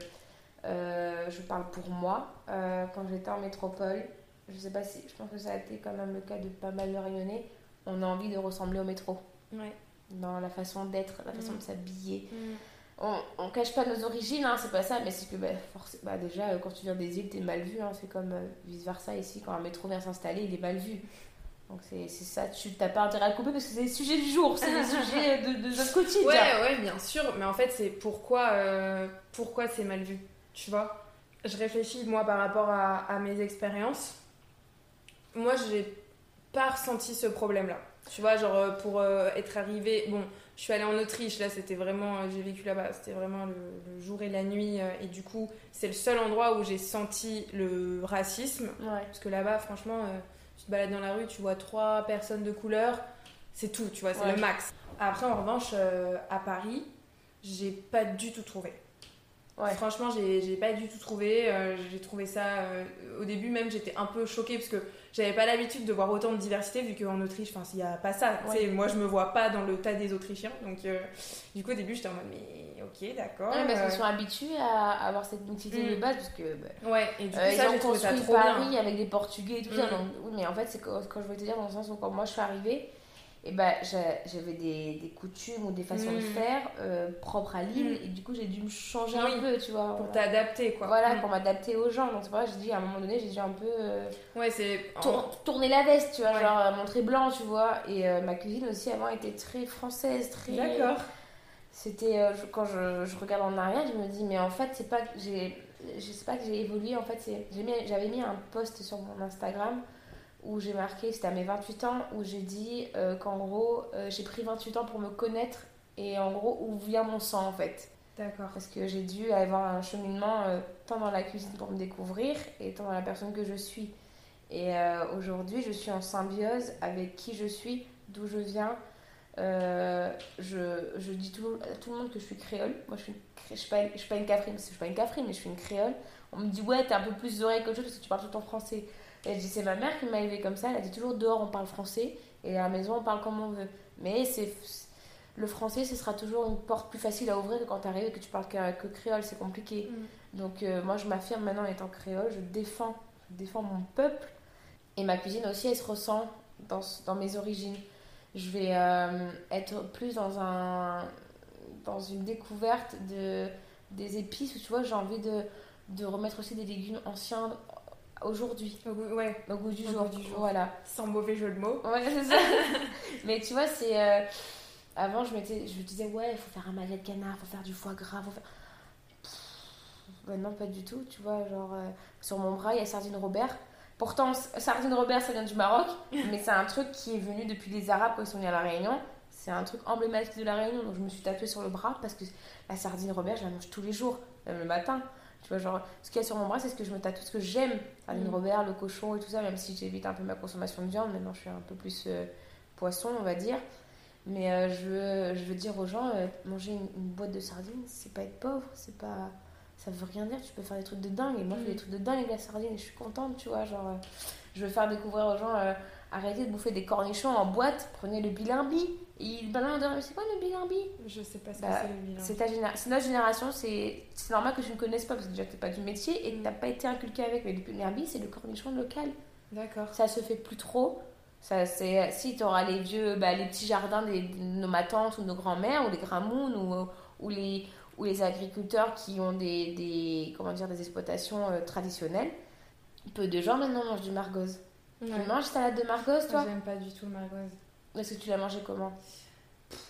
Speaker 2: euh, je parle pour moi. euh, quand j'étais en métropole, je sais pas si. Je pense que ça a été quand même le cas de pas mal de Réunionnais. On a envie de ressembler au métro.
Speaker 1: Ouais.
Speaker 2: Dans la façon d'être, la façon
Speaker 1: Mm.
Speaker 2: de s'habiller. On, cache pas nos origines, hein, c'est pas ça, mais c'est que bah, forcément, bah, déjà, euh, quand tu viens des îles, t'es mal vu. hein. c'est comme euh, vice versa ici, quand un métro vient s'installer, il est mal vu. Donc c'est ça, tu t'as pas intérêt à le couper parce que c'est les sujets du jour, c'est les sujets de, de notre quotidien.
Speaker 1: Ouais, ouais, bien sûr, mais en fait, c'est pourquoi, euh, pourquoi c'est mal vu, tu vois? Je réfléchis, moi, par rapport à, à mes expériences. Moi, j'ai pas ressenti ce problème-là. Tu vois, genre, euh, pour euh, être arrivée. Bon, je suis allée en Autriche, là, c'était vraiment. euh, J'ai vécu là-bas, c'était vraiment le, le jour et la nuit. et du coup, c'est le seul endroit où j'ai senti le racisme.
Speaker 2: Ouais.
Speaker 1: Parce que là-bas, franchement, euh, tu te balades dans la rue, tu vois trois personnes de couleur, c'est tout, tu vois, c'est
Speaker 2: Ouais.
Speaker 1: le max. Après, en revanche, euh, à Paris, j'ai pas du tout trouvé. Franchement, j'ai pas du tout trouvé. Euh, j'ai trouvé ça. euh, au début, même, j'étais un peu choquée parce que j'avais pas l'habitude de voir autant de diversité vu qu'en Autriche, enfin, il y a pas ça. Moi, je me vois pas dans le tas des Autrichiens. Donc, euh, du coup, au début, j'étais en mode, mais ok, d'accord.
Speaker 2: Ouais, parce qu'ils sont habitués à avoir cette mixité
Speaker 1: Mm.
Speaker 2: de base parce que bah,
Speaker 1: Ouais, et du coup, ça,
Speaker 2: ils ont
Speaker 1: trouvé ça
Speaker 2: construit
Speaker 1: trop
Speaker 2: Paris
Speaker 1: bien.
Speaker 2: avec des Portugais et tout ça.
Speaker 1: Mm.
Speaker 2: donc, oui, mais en fait, c'est quand, quand je veux te dire dans le sens où quand moi je suis arrivée, et ben j'a- j'avais des, des coutumes ou des façons de
Speaker 1: Mm.
Speaker 2: faire euh, propres à Lille
Speaker 1: Mm.
Speaker 2: et du coup j'ai dû me changer
Speaker 1: Oui,
Speaker 2: un peu, tu vois.
Speaker 1: Pour
Speaker 2: voilà.
Speaker 1: t'adapter, quoi.
Speaker 2: Voilà,
Speaker 1: Mm.
Speaker 2: pour m'adapter aux gens. Donc c'est pour ça que j'ai dit à un moment donné, j'ai dû un peu euh,
Speaker 1: Ouais, c'est.
Speaker 2: tour- tourner la veste, tu vois,
Speaker 1: Ouais.
Speaker 2: genre euh, montrer blanc, tu vois. Et euh, ma cuisine aussi avant était très française, très.
Speaker 1: D'accord.
Speaker 2: C'était quand je, je regarde en arrière, je me dis mais en fait c'est pas que j'ai je sais pas que j'ai évolué en fait j'ai mis j'avais mis un post sur mon Instagram où j'ai marqué c'était à mes 28 ans où j'ai dit euh, qu'en gros euh, j'ai pris 28 ans pour me connaître et en gros où vient mon sang en fait
Speaker 1: D'accord.
Speaker 2: parce que j'ai dû avoir un cheminement euh, tant dans la cuisine pour me découvrir et tant dans la personne que je suis et euh, aujourd'hui je suis en symbiose avec qui je suis d'où je viens je, je dis tout, à tout le monde que je suis créole. Moi, je suis, je suis, pas, une- je suis pas une cafrine, parce que je suis pas une cafrine, mais je suis une créole. On me dit, ouais, t'es un peu plus oreille que chose parce que tu parles tout temps français. Et je dis, c'est ma mère qui m'a élevée comme ça. Elle a dit toujours, dehors, on parle français, et à la maison, on parle comme on veut. Mais c'est. Le français, ce sera toujours une porte plus facile à ouvrir que quand tu arrives et que tu parles que, que créole, c'est compliqué.
Speaker 1: Mm.
Speaker 2: Donc euh, moi je m'affirme maintenant en étant créole, je défends, je défends mon peuple et ma cuisine aussi elle se ressent dans, dans mes origines. Je vais euh, être plus dans un dans une découverte de des épices où tu vois j'ai envie de, de remettre aussi des légumes anciens aujourd'hui
Speaker 1: Au goût- Ouais,
Speaker 2: au goût du
Speaker 1: Au
Speaker 2: jour.
Speaker 1: goût du jour.
Speaker 2: Voilà.
Speaker 1: sans mauvais jeu de mots.
Speaker 2: Ouais, c'est ça. Mais tu vois, c'est. euh, avant, je, m'étais, je me disais, ouais, il faut faire un magret de canard, il faut faire du foie gras, faut faire. Maintenant, pas du tout, tu vois. Genre, euh, sur mon bras, il y a Sardine Robert. Pourtant, Sardine Robert, ça vient du Maroc, mais c'est un truc qui est venu depuis les Arabes quand ils sont venus à La Réunion. C'est un truc emblématique de La Réunion, donc je me suis tatouée sur le bras parce que la Sardine Robert, je la mange tous les jours, même le matin. Tu vois, genre, ce qu'il y a sur mon bras, c'est ce que je me tatoue, ce que j'aime. Sardine
Speaker 1: Mm.
Speaker 2: Robert, le cochon et tout ça, même si j'évite un peu ma consommation de viande, maintenant je suis un peu plus euh, poisson, on va dire. Mais euh, je, veux, je veux dire aux gens, euh, manger une, une boîte de sardines, c'est pas être pauvre, c'est pas. Ça veut rien dire, tu peux faire des trucs de dingue. Et moi, je fais
Speaker 1: Mm.
Speaker 2: des trucs de dingue avec la sardine et je suis contente, tu vois. Genre, je veux faire découvrir aux gens, arrêtez de bouffer des cornichons en boîte, prenez le bilimbi. En disant, mais c'est quoi le bilimbi
Speaker 1: Je sais pas ce
Speaker 2: Bah,
Speaker 1: que c'est le
Speaker 2: c'est ta c'est notre génération, c'est c'est normal que tu ne connaisses pas parce que déjà t'es pas du métier et que t'as pas été inculqué avec. Mais le bilimbi, c'est le cornichon local
Speaker 1: D'accord.
Speaker 2: ça se fait plus trop. Ça, c'est, si tu auras les vieux, bah, les petits jardins de nos matantes ou nos grands-mères ou les gramounes ou, ou, les, ou les agriculteurs qui ont des, des, comment dire, des exploitations euh, traditionnelles, peu de gens maintenant mangent du margoz.
Speaker 1: Ouais.
Speaker 2: Tu manges salade de margoz, toi?
Speaker 1: J'aime pas du tout le margoz.
Speaker 2: Est-ce que tu l'as mangé comment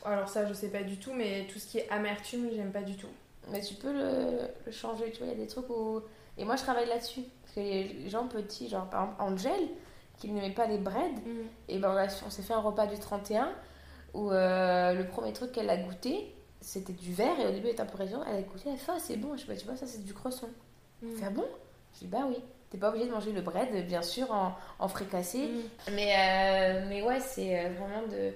Speaker 1: Alors ça, je sais pas du tout, mais tout ce qui est amertume, j'aime pas du tout.
Speaker 2: Mais tu peux le, le changer, tu vois, il y a des trucs où... Et moi, je travaille là-dessus. Parce que les gens petits, genre par exemple Angel, qui n'aimait pas les breads, Et ben on, a- on s'est fait un repas du 31 où euh, le premier truc qu'elle a goûté, c'était du verre et au début elle était un peu réticente. Elle a goûté, elle a fait ah, c'est bon. Je dis bah tu vois ça c'est du croissant.
Speaker 1: Mm.
Speaker 2: Fait ah bon? Je dis bah oui. T'es pas obligé de manger le bread bien sûr en, en fricassé.
Speaker 1: Mm.
Speaker 2: Mais, euh, mais ouais c'est euh, vraiment de,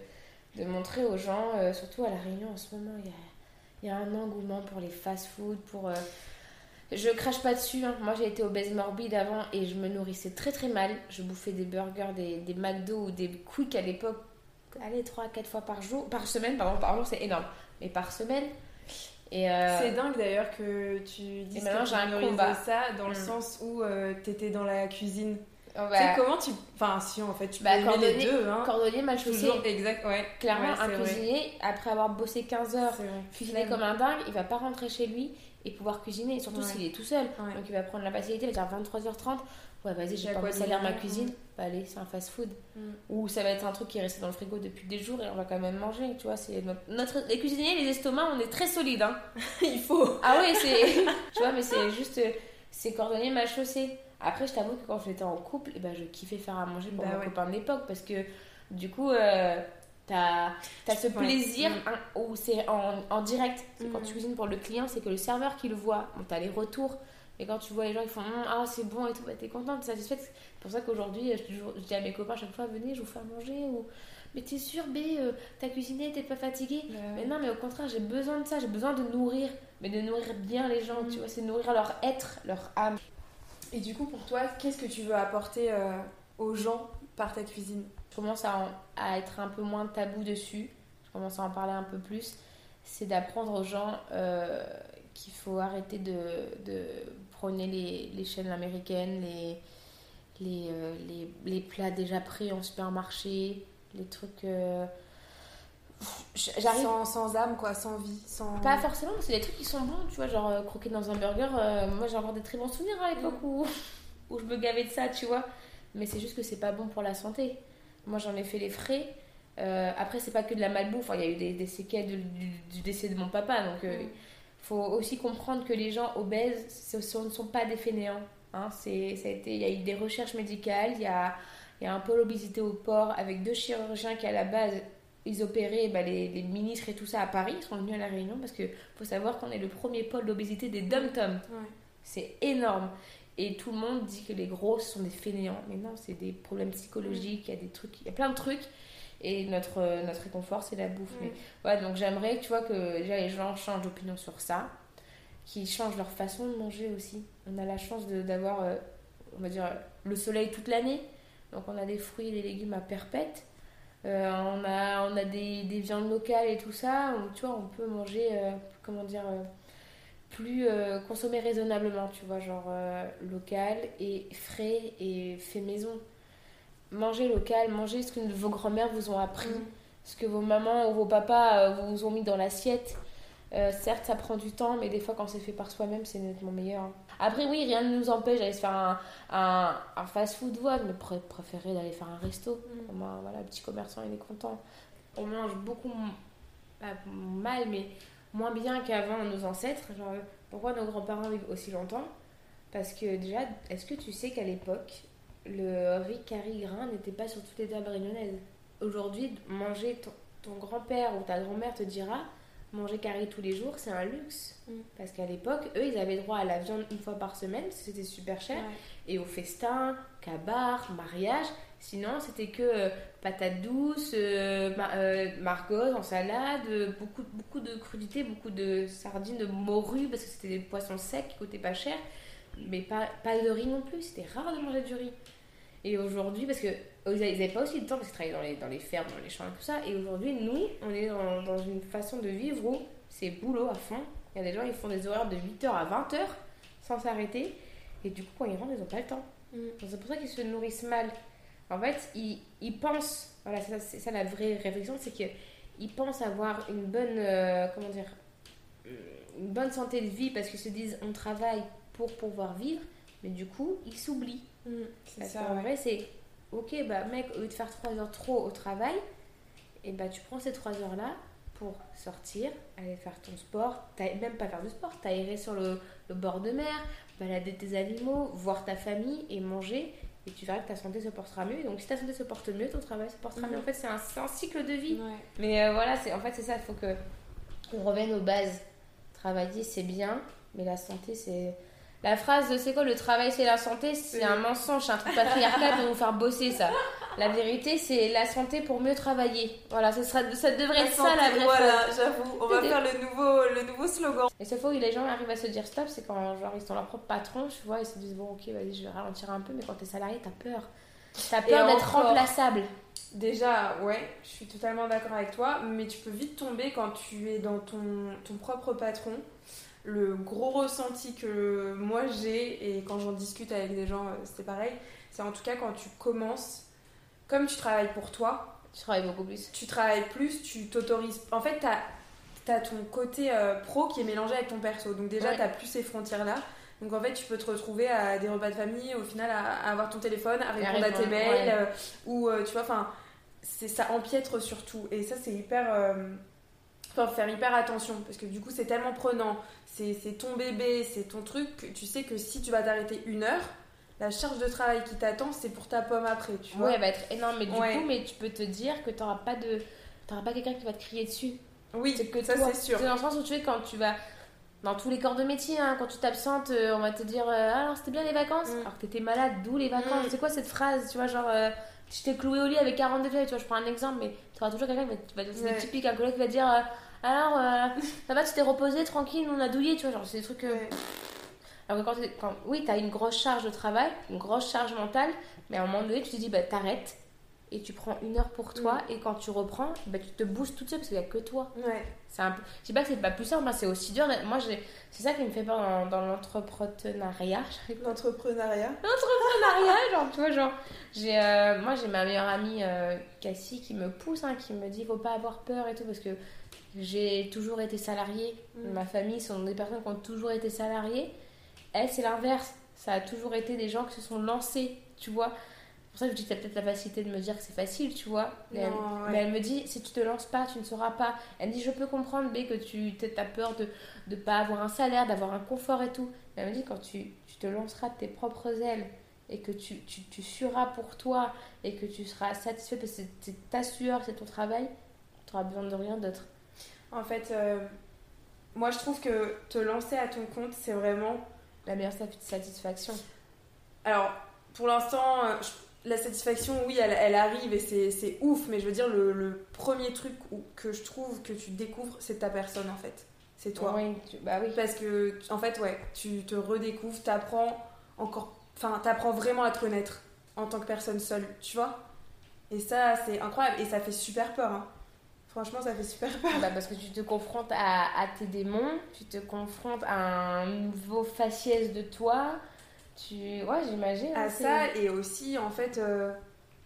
Speaker 2: de montrer aux gens, euh, surtout à La Réunion en ce moment, il y a, y a un engouement pour les fast-food, pour... euh, je crache pas dessus, hein. moi j'ai été obèse morbide avant et je me nourrissais très très mal. Je bouffais des burgers, des, des McDo ou des Quick à l'époque, allez 3-4 fois par jour, par semaine, pardon, par jour c'est énorme, mais par semaine. Euh,
Speaker 1: C'est dingue d'ailleurs que tu dises que
Speaker 2: j'ai
Speaker 1: tu
Speaker 2: un combat.
Speaker 1: ça dans le
Speaker 2: Mm.
Speaker 1: sens où euh, t'étais dans la cuisine.
Speaker 2: oh,
Speaker 1: Tu sais
Speaker 2: bah,
Speaker 1: comment tu... Enfin si en fait tu peux
Speaker 2: Bah,
Speaker 1: aimer les deux. Hein.
Speaker 2: cordonnier mal chaussé,
Speaker 1: Toujours exact, ouais.
Speaker 2: clairement
Speaker 1: Ouais,
Speaker 2: un
Speaker 1: vrai.
Speaker 2: cuisinier, après avoir bossé 15 heures,
Speaker 1: Flemme.
Speaker 2: comme un dingue, il va pas rentrer chez lui et pouvoir cuisiner, surtout
Speaker 1: Ouais.
Speaker 2: s'il est tout seul.
Speaker 1: Ouais.
Speaker 2: Donc il va prendre la facilité, il va dire 23h30. Ouais, vas-y, j'ai pas de salir ma cuisine.
Speaker 1: ouais.
Speaker 2: Bah allez, c'est un fast-food.
Speaker 1: Mm.
Speaker 2: Ou ça va être un truc qui est resté dans le frigo depuis des jours et on va quand même manger. Tu vois, c'est notre, notre- les cuisiniers, les estomacs, on est très solides. Hein.
Speaker 1: Il faut.
Speaker 2: Ah oui, c'est. tu vois, mais c'est juste. C'est cordonnier mal chaussé. Après, je t'avoue que quand j'étais en couple, eh ben, je kiffais faire à manger pour
Speaker 1: Bah
Speaker 2: mon
Speaker 1: ouais.
Speaker 2: copain de l'époque parce que du coup, euh, t'as as ce
Speaker 1: Ouais.
Speaker 2: plaisir
Speaker 1: Mm.
Speaker 2: où c'est en, en direct. Quand
Speaker 1: Mm.
Speaker 2: tu cuisines pour le client, c'est que le serveur qui le voit. Bon, t'as les retours. Et quand tu vois les gens, ils font Hum, Ah, c'est bon et tout, bah, t'es contente, t'es satisfaite. C'est pour ça qu'aujourd'hui, je, dis toujours- je dis à mes copains chaque fois Venez, je vous fais à manger. Ou... mais t'es sûr, B, euh, t'as cuisiné, t'es pas fatigué Mais non, mais au contraire, j'ai besoin de ça, j'ai besoin de nourrir, mais de nourrir bien les gens, tu mm. vois, c'est nourrir leur être, leur âme.
Speaker 1: Et du coup, pour toi, qu'est-ce que tu veux apporter euh, aux gens par ta cuisine?
Speaker 2: Je commence à, à, être un peu moins tabou dessus, je commence à en parler un peu plus. C'est d'apprendre aux gens euh, qu'il faut arrêter de, de prôner les, les, chaînes américaines, les, les, euh, les, les, plats déjà pris en supermarché, les trucs.
Speaker 1: J'arrive sans, sans, âme quoi, sans vie, sans.
Speaker 2: Pas forcément, c'est des trucs qui sont bons, tu vois, genre croquer dans un burger. moi j'ai encore des très bons souvenirs à l'époque mm. où où je me gavais de ça, tu vois. Mais c'est juste que c'est pas bon pour la santé. Moi, j'en ai fait les frais. Euh, après, c'est pas que de la malbouffe. il y a eu des, séquelles du, décès de mon papa. Donc, euh, faut aussi comprendre que les gens obèses ce, ne sont pas des fainéants. Hein. C'est, ça a été, il y a eu des recherches médicales. Il y a, il y a un pôle obésité au port avec deux chirurgiens qui, à la base, ils opéraient bah, les, les, ministres et tout ça à Paris. Ils sont venus à la Réunion parce qu'il faut savoir qu'on est le premier pôle d'obésité des dom-toms. C'est énorme. Et tout le monde dit que les grosses sont des fainéants. Mais non, c'est des problèmes psychologiques, il y a des trucs, il y a plein de trucs. Et notre, notre réconfort, c'est la bouffe. Mais ouais, donc j'aimerais, tu vois, que déjà les gens changent d'opinion sur ça, qu'ils changent leur façon de manger aussi. On a la chance d'avoir, euh, on va dire, le soleil toute l'année. Donc on a des fruits et des légumes à perpète. Euh, on a, on a des, des, viandes locales et tout ça. tu vois, on peut manger, euh, comment dire plus consommer raisonnablement, tu vois, genre local et frais et fait maison. Manger local, manger ce que vos grands-mères vous ont appris, mm. ce que vos mamans ou vos papas euh, vous ont mis dans l'assiette. certes, ça prend du temps, mais des fois, quand c'est fait par soi-même, c'est nettement meilleur. Après, oui, rien ne nous empêche d'aller se faire un, un, un fast-food, voilà, mais pr préférer d'aller faire un resto. Mm. voilà, le petit commerçant, il est content. On mange beaucoup, pas mal, mais moins bien qu'avant nos ancêtres. Genre, pourquoi nos grands-parents vivent aussi longtemps? Parce que déjà, est-ce que tu sais qu'à l'époque, le riz carré grain n'était pas sur toutes les tables réunionnaises Aujourd'hui, manger ton, grand-père ou ta grand-mère te dira manger carré tous les jours, c'est un luxe. Mm. Parce qu'à l'époque, eux, ils avaient droit à la viande une fois par semaine, c'était super cher. Et au festin, cabar, mariage, Sinon, c'était que euh, patates douces, euh, euh, en salade, beaucoup, beaucoup de crudités, beaucoup de sardines, de morue, parce que c'était des poissons secs qui coûtaient pas cher. Mais pas, pas de riz non plus, c'était rare de manger du riz. Et aujourd'hui, parce que ils n'avaient pas aussi le temps, parce qu'ils travaillaient dans les, dans les fermes, dans les champs et tout ça. Et aujourd'hui, nous, on est dans, dans, une façon de vivre où c'est boulot à fond. Il y a des gens, ils font des horaires de 8h à 20h sans s'arrêter. Et du coup, quand ils rentrent, ils n'ont pas le temps. Mm. C'est pour ça qu'ils se nourrissent mal. En fait, ils, pensent, voilà, c'est ça, la vraie réflexion, c'est qu'ils pensent avoir une bonne, euh, comment dire, une bonne santé de vie parce qu'ils se disent on travaille pour pouvoir vivre, mais du coup, ils s'oublient. Mmh, parce qu'en vrai, c'est ok, bah mec, au lieu de faire 3 heures trop au travail, et eh bah tu prends ces 3 heures là pour sortir, aller faire ton sport, même pas faire de sport, t'aérer sur le, le bord de mer, balader tes animaux, voir ta famille et manger et tu verras que ta santé se portera mieux. Donc si ta santé se porte mieux, ton travail se portera mieux. En fait, c'est un, un, cycle de vie. Mais euh, voilà, c'est en fait c'est ça. Il faut que on revienne aux bases. Travailler, c'est bien, mais la santé, c'est la phrase de c'est quoi le travail, c'est la santé, c'est un mensonge, c'est un truc patriarcal pour nous faire bosser ça. La vérité, c'est la santé pour mieux travailler. Voilà, ça, sera, ça devrait être ça la vraie
Speaker 1: Voilà, j'avoue, on va faire le nouveau, le nouveau slogan.
Speaker 2: Et ce fois où les gens arrivent à se dire stop, c'est quand genre, ils sont leur propre patron, tu vois, ils se disent bon, ok, vas-y, je vais ralentir un peu, mais quand t'es salarié, t'as peur. T'as peur d'être remplaçable.
Speaker 1: Déjà, ouais, je suis totalement d'accord avec toi, mais tu peux vite tomber quand tu es dans ton, ton propre patron le gros ressenti que moi j'ai, et quand j'en discute avec des gens, euh, c'est pareil, c'est en tout cas quand tu commences, comme tu travailles pour toi,
Speaker 2: tu travailles beaucoup plus.
Speaker 1: Tu travailles plus, tu t'autorises. En fait, tu as, ton côté euh, pro qui est mélangé avec ton perso. Donc, déjà, tu as plus ces frontières-là. Donc, en fait, tu peux te retrouver à des repas de famille, au final, à, avoir ton téléphone, à répondre à, tes mails, euh, ou tu vois, enfin, ça empiètre surtout. Et ça, c'est hyper. Faut faire hyper attention parce que du coup c'est tellement prenant, c'est ton bébé, c'est ton truc, tu sais que si tu vas t'arrêter une heure, la charge de travail qui t'attend c'est pour ta pomme après, tu vois.
Speaker 2: Ouais, elle va être énorme, mais du coup, mais tu peux te dire que t'auras pas de, pas quelqu'un qui va te crier dessus.
Speaker 1: Oui, que ça c'est sûr.
Speaker 2: C'est dans le sens où tu es quand tu vas dans tous les corps de métier, hein, quand tu t'absentes, euh, on va te dire euh, alors c'était bien les vacances, mm. alors que t'étais malade, d'où les vacances. Mm. C'est quoi cette phrase, tu vois, genre euh, t'es cloué au lit avec 42 feuilles, tu vois, je prends un exemple, mais tu auras toujours quelqu'un qui va, va c'est typique, un collègue qui va dire, euh, alors, euh, ça va, tu t'es reposé, tranquille, on a douillé, tu vois, genre, c'est des trucs. Alors que quand, quand oui, t'as une grosse charge de travail, une grosse charge mentale, mais à un moment donné, tu te dis, bah, t'arrêtes, et tu prends une heure pour toi mm. et quand tu reprends bah, tu te boosts toute seule parce qu'il n'y a que toi
Speaker 1: ouais.
Speaker 2: c'est un peu je sais pas que c'est pas plus simple c'est aussi dur moi c'est ça qui me fait peur dans, dans l'entrepreneuriat
Speaker 1: l'entrepreneuriat
Speaker 2: l'entrepreneuriat genre tu vois genre j'ai euh, moi j'ai ma meilleure amie euh, Cassie qui me pousse hein, qui me dit faut pas avoir peur et tout parce que j'ai toujours été salariée mm. ma famille sont des personnes qui ont toujours été salariées elle c'est l'inverse ça a toujours été des gens qui se sont lancés tu vois pour ça que je dis que tu as peut-être la facilité de me dire que c'est facile, tu vois. Mais, elle, me dit, si tu te lances pas, tu ne sauras pas. Elle me dit, je peux comprendre, B, que tu as peur de ne pas avoir un salaire, d'avoir un confort et tout. Mais elle me dit, quand tu, tu te lanceras de tes propres ailes et que tu, tu, tu suras pour toi et que tu seras satisfait parce que c'est ta sueur, c'est ton travail, tu n'auras besoin de rien d'autre.
Speaker 1: En fait, euh, moi je trouve que te lancer à ton compte, c'est vraiment
Speaker 2: la meilleure satisfaction.
Speaker 1: Alors, pour l'instant, euh, la satisfaction, oui, elle, arrive et c'est ouf, mais je veux dire, le, premier truc que je trouve que tu découvres, c'est ta personne en fait. C'est toi.
Speaker 2: Oui, bah oui.
Speaker 1: Parce que, en fait, ouais, tu te redécouvres, t'apprends encore. Enfin, t'apprends vraiment à te connaître en tant que personne seule, tu vois. Et ça, c'est incroyable et ça fait super peur. Hein. Franchement, ça fait super peur.
Speaker 2: Bah parce que tu te confrontes à, à, tes démons, tu te confrontes à un nouveau faciès de toi tu... Ouais, j'imagine.
Speaker 1: À ça, et aussi, en fait, euh,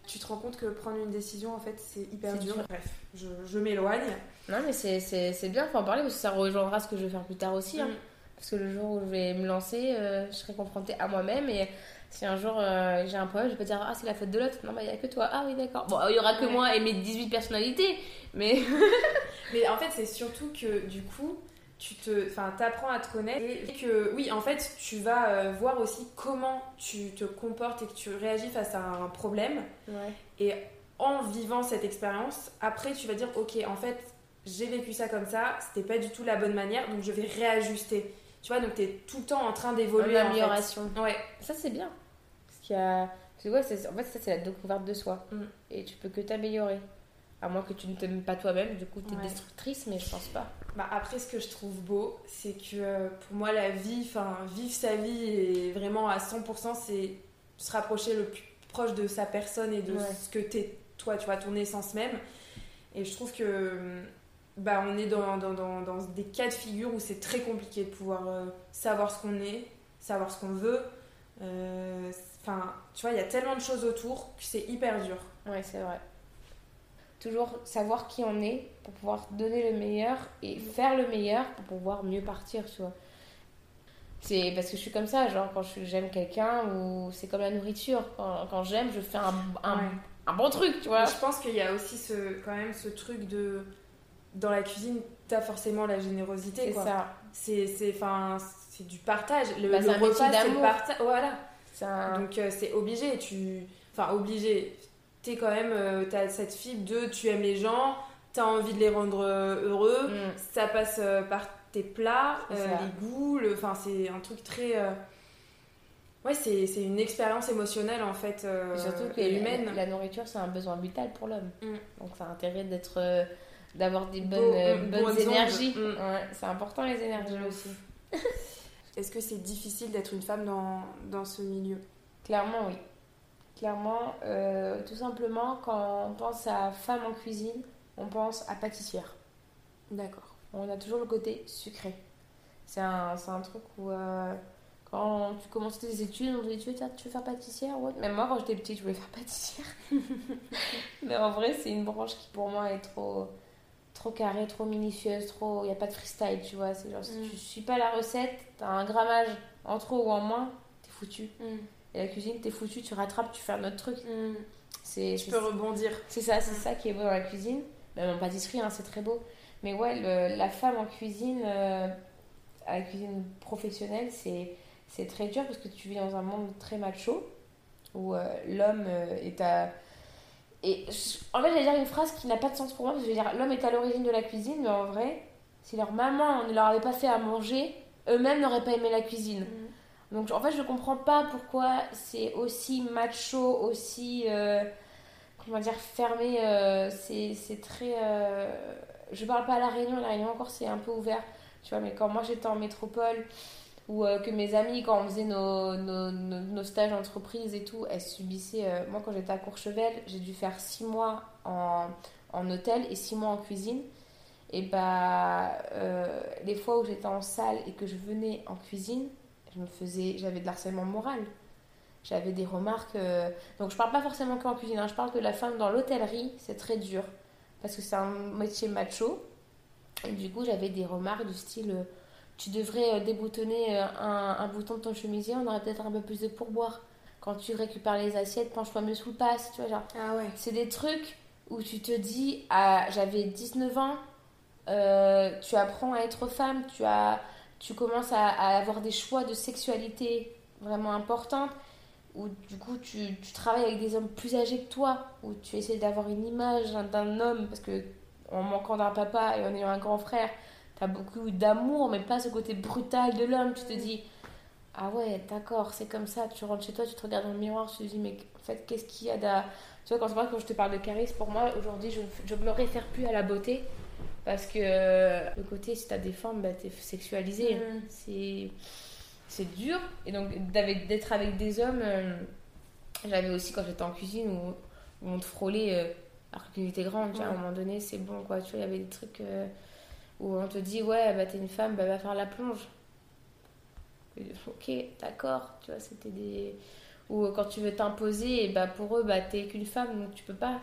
Speaker 1: tu te rends compte que prendre une décision, en fait, c'est hyper dur. Bref, je, je m'éloigne.
Speaker 2: Non, mais c'est bien, faut en parler, parce que ça rejoindra ce que je vais faire plus tard aussi. Hein. Mm. Parce que le jour où je vais me lancer, euh, je serai confrontée à moi-même et si un jour euh, j'ai un problème, je peux dire Ah, c'est la faute de l'autre. Non, bah, il n'y a que toi. Ah, oui, d'accord. Bon, il y aura que moi et mes 18 personnalités, mais.
Speaker 1: mais en fait, c'est surtout que du coup, tu te, enfin, apprends à te connaître et que, oui, en fait, tu vas euh, voir aussi comment tu te comportes et que tu réagis face à un problème. Et en vivant cette expérience, après, tu vas dire, ok, en fait, j'ai vécu ça comme ça, c'était pas du tout la bonne manière, donc je vais réajuster. Tu vois, donc tu es tout le temps en train d'évoluer.
Speaker 2: En amélioration.
Speaker 1: Ouais.
Speaker 2: Ça, c'est bien. Parce qu'il y a. en fait, ça, c'est la découverte de soi. Mm. Et tu peux que t'améliorer. À moins que tu ne t'aimes pas toi-même, du coup, tu es destructrice, mais je pense pas.
Speaker 1: Bah après, ce que je trouve beau, c'est que euh, pour moi, la vie, enfin, vivre sa vie et vraiment à 100%, c'est se rapprocher le plus proche de sa personne et de ce que t'es, toi, tu vois, ton essence même. Et je trouve que bah, on est dans, dans, dans, dans des cas de figure où c'est très compliqué de pouvoir euh, savoir ce qu'on est, savoir ce qu'on veut. Euh, enfin, tu vois, il y a tellement de choses autour que c'est hyper dur.
Speaker 2: Ouais, c'est vrai toujours savoir qui on est pour pouvoir donner le meilleur et faire le meilleur pour pouvoir mieux partir, tu vois. C'est parce que je suis comme ça, genre quand j'aime quelqu'un ou c'est comme la nourriture. Quand, quand j'aime, je fais un, un, un, bon truc, tu vois.
Speaker 1: je pense qu'il y a aussi ce, quand même ce truc de. Dans la cuisine, t'as forcément la générosité.
Speaker 2: C'est ça.
Speaker 1: C'est du partage. Le, bah, le repas, c'est le partage. Voilà. Donc euh, c'est obligé. Tu... Enfin, obligé quand même, euh, tu as cette fibre de tu aimes les gens, tu as envie de les rendre euh, heureux, mm. ça passe euh, par tes plats, les goûts, enfin c'est un truc très... Ouais, c'est une expérience émotionnelle en fait,
Speaker 2: surtout que humaine. La, nourriture c'est un besoin vital pour l'homme, mm. donc ça a intérêt d'être d'avoir des bonnes, bonnes énergies. Mm. c'est important les énergies aussi.
Speaker 1: Est-ce que c'est difficile d'être une femme dans, dans ce milieu?
Speaker 2: Clairement oui. Clairement, euh, tout simplement, quand on pense à femme en cuisine, on pense à pâtissière.
Speaker 1: D'accord.
Speaker 2: On a toujours le côté sucré. C'est un, un, truc où, euh, quand tu commences tes études, on te dit Tu veux, tu veux faire pâtissière ou Même moi, quand j'étais petite, je voulais faire pâtissière. Mais en vrai, c'est une branche qui, pour moi, est trop, trop carrée, trop minutieuse, trop. Il n'y a pas de freestyle, tu vois. C'est genre, si mm. tu suis pas la recette, tu as un grammage en trop ou en moins, t'es foutu. Mm. Et la cuisine, t'es foutu, tu rattrapes, tu fais un autre truc.
Speaker 1: Mm. C'est, tu peux rebondir.
Speaker 2: C'est ça, c'est ça qui est beau dans la cuisine. Même en pâtisserie, hein, c'est très beau. Mais ouais, la femme en cuisine, euh, à la cuisine professionnelle, c'est, c'est très dur parce que tu vis dans un monde très macho où euh, l'homme euh, est à. Et en fait, j'allais dire une phrase qui n'a pas de sens pour moi parce que je veux dire l'homme est à l'origine de la cuisine, mais en vrai, si leur maman ne leur avait pas fait à manger, eux-mêmes n'auraient pas aimé la cuisine. Mm. Donc en fait, je comprends pas pourquoi c'est aussi macho, aussi. Euh, comment dire, fermé. c'est très. je parle pas à La Réunion, La Réunion encore c'est un peu ouvert. Tu vois, mais quand moi j'étais en métropole, ou que mes amis, quand on faisait nos, nos, stages d'entreprise et tout, elles subissaient. moi, quand j'étais à Courchevel, j'ai dû faire six mois en, en hôtel et six mois en cuisine. Et bah, euh, les fois où j'étais en salle et que je venais en cuisine, je me faisais, j'avais de l'harcèlement moral. J'avais des remarques. Euh, donc je parle pas forcément qu'en cuisine, hein. je parle que la femme dans l'hôtellerie, c'est très dur. Parce que c'est un métier macho. Et du coup, j'avais des remarques du style euh, Tu devrais déboutonner un, un, bouton de ton chemisier, on aurait peut-être un peu plus de pourboire. Quand tu récupères les assiettes, penche-toi mieux sous le passe. Tu vois, genre.
Speaker 1: Ah ouais.
Speaker 2: C'est des trucs où tu te dis ah, J'avais 19 ans, euh, tu apprends à être femme, tu, as, tu commences à, avoir des choix de sexualité vraiment importants, où du coup tu, tu, travailles avec des hommes plus âgés que toi, où tu essaies d'avoir une image d'un homme, parce que en manquant d'un papa et en ayant un grand frère, tu as beaucoup d'amour, mais pas ce côté brutal de l'homme. Tu te dis, ah ouais, d'accord, c'est comme ça, tu rentres chez toi, tu te regardes dans le miroir, tu te dis, mais en fait, qu'est-ce qu'il y a de... Tu vois, quand, quand je te parle de charisme, pour moi, aujourd'hui, je ne me réfère plus à la beauté, parce que euh, le côté, si t'as des formes, bah, t'es sexualisé. Mm. C'est, c'est dur. Et donc, d'être avec des hommes, euh, j'avais aussi quand j'étais en cuisine où, on te frôlait, euh, alors que était grande, à un moment donné, c'est bon, quoi. Tu vois, il y avait des trucs où on te dit, ouais, bah, t'es une femme, bah, va faire la plonge. ok, d'accord, tu vois, c'était des. Ou quand tu veux t'imposer, bah, pour eux, bah, t'es qu'une femme, donc tu peux pas.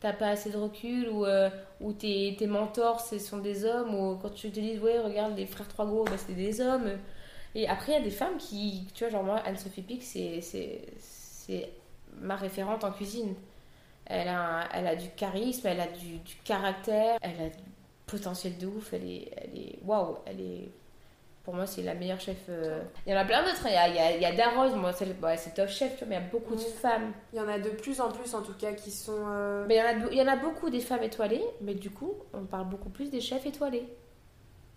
Speaker 2: T'as pas assez de recul ou, euh, ou tes, tes, mentors ce sont des hommes ou quand tu te dis ouais regarde les frères trois gros bah, c'était des hommes et après il y a des femmes qui tu vois genre moi Anne-Sophie Pic c'est ma référente en cuisine elle a, elle a du charisme elle a du, du caractère elle a potentiel de ouf elle est elle est waouh elle est pour moi, c'est la meilleure chef. Euh. Il y en a plein d'autres. Il y a, il y a, Darroze, moi, c'est top chef, tu vois, mais il y a beaucoup de femmes.
Speaker 1: Il y en a de plus en plus, en tout cas, qui sont. Euh,
Speaker 2: mais il y, en a, il y en a beaucoup des femmes étoilées, mais du coup, on parle beaucoup plus des chefs étoilés.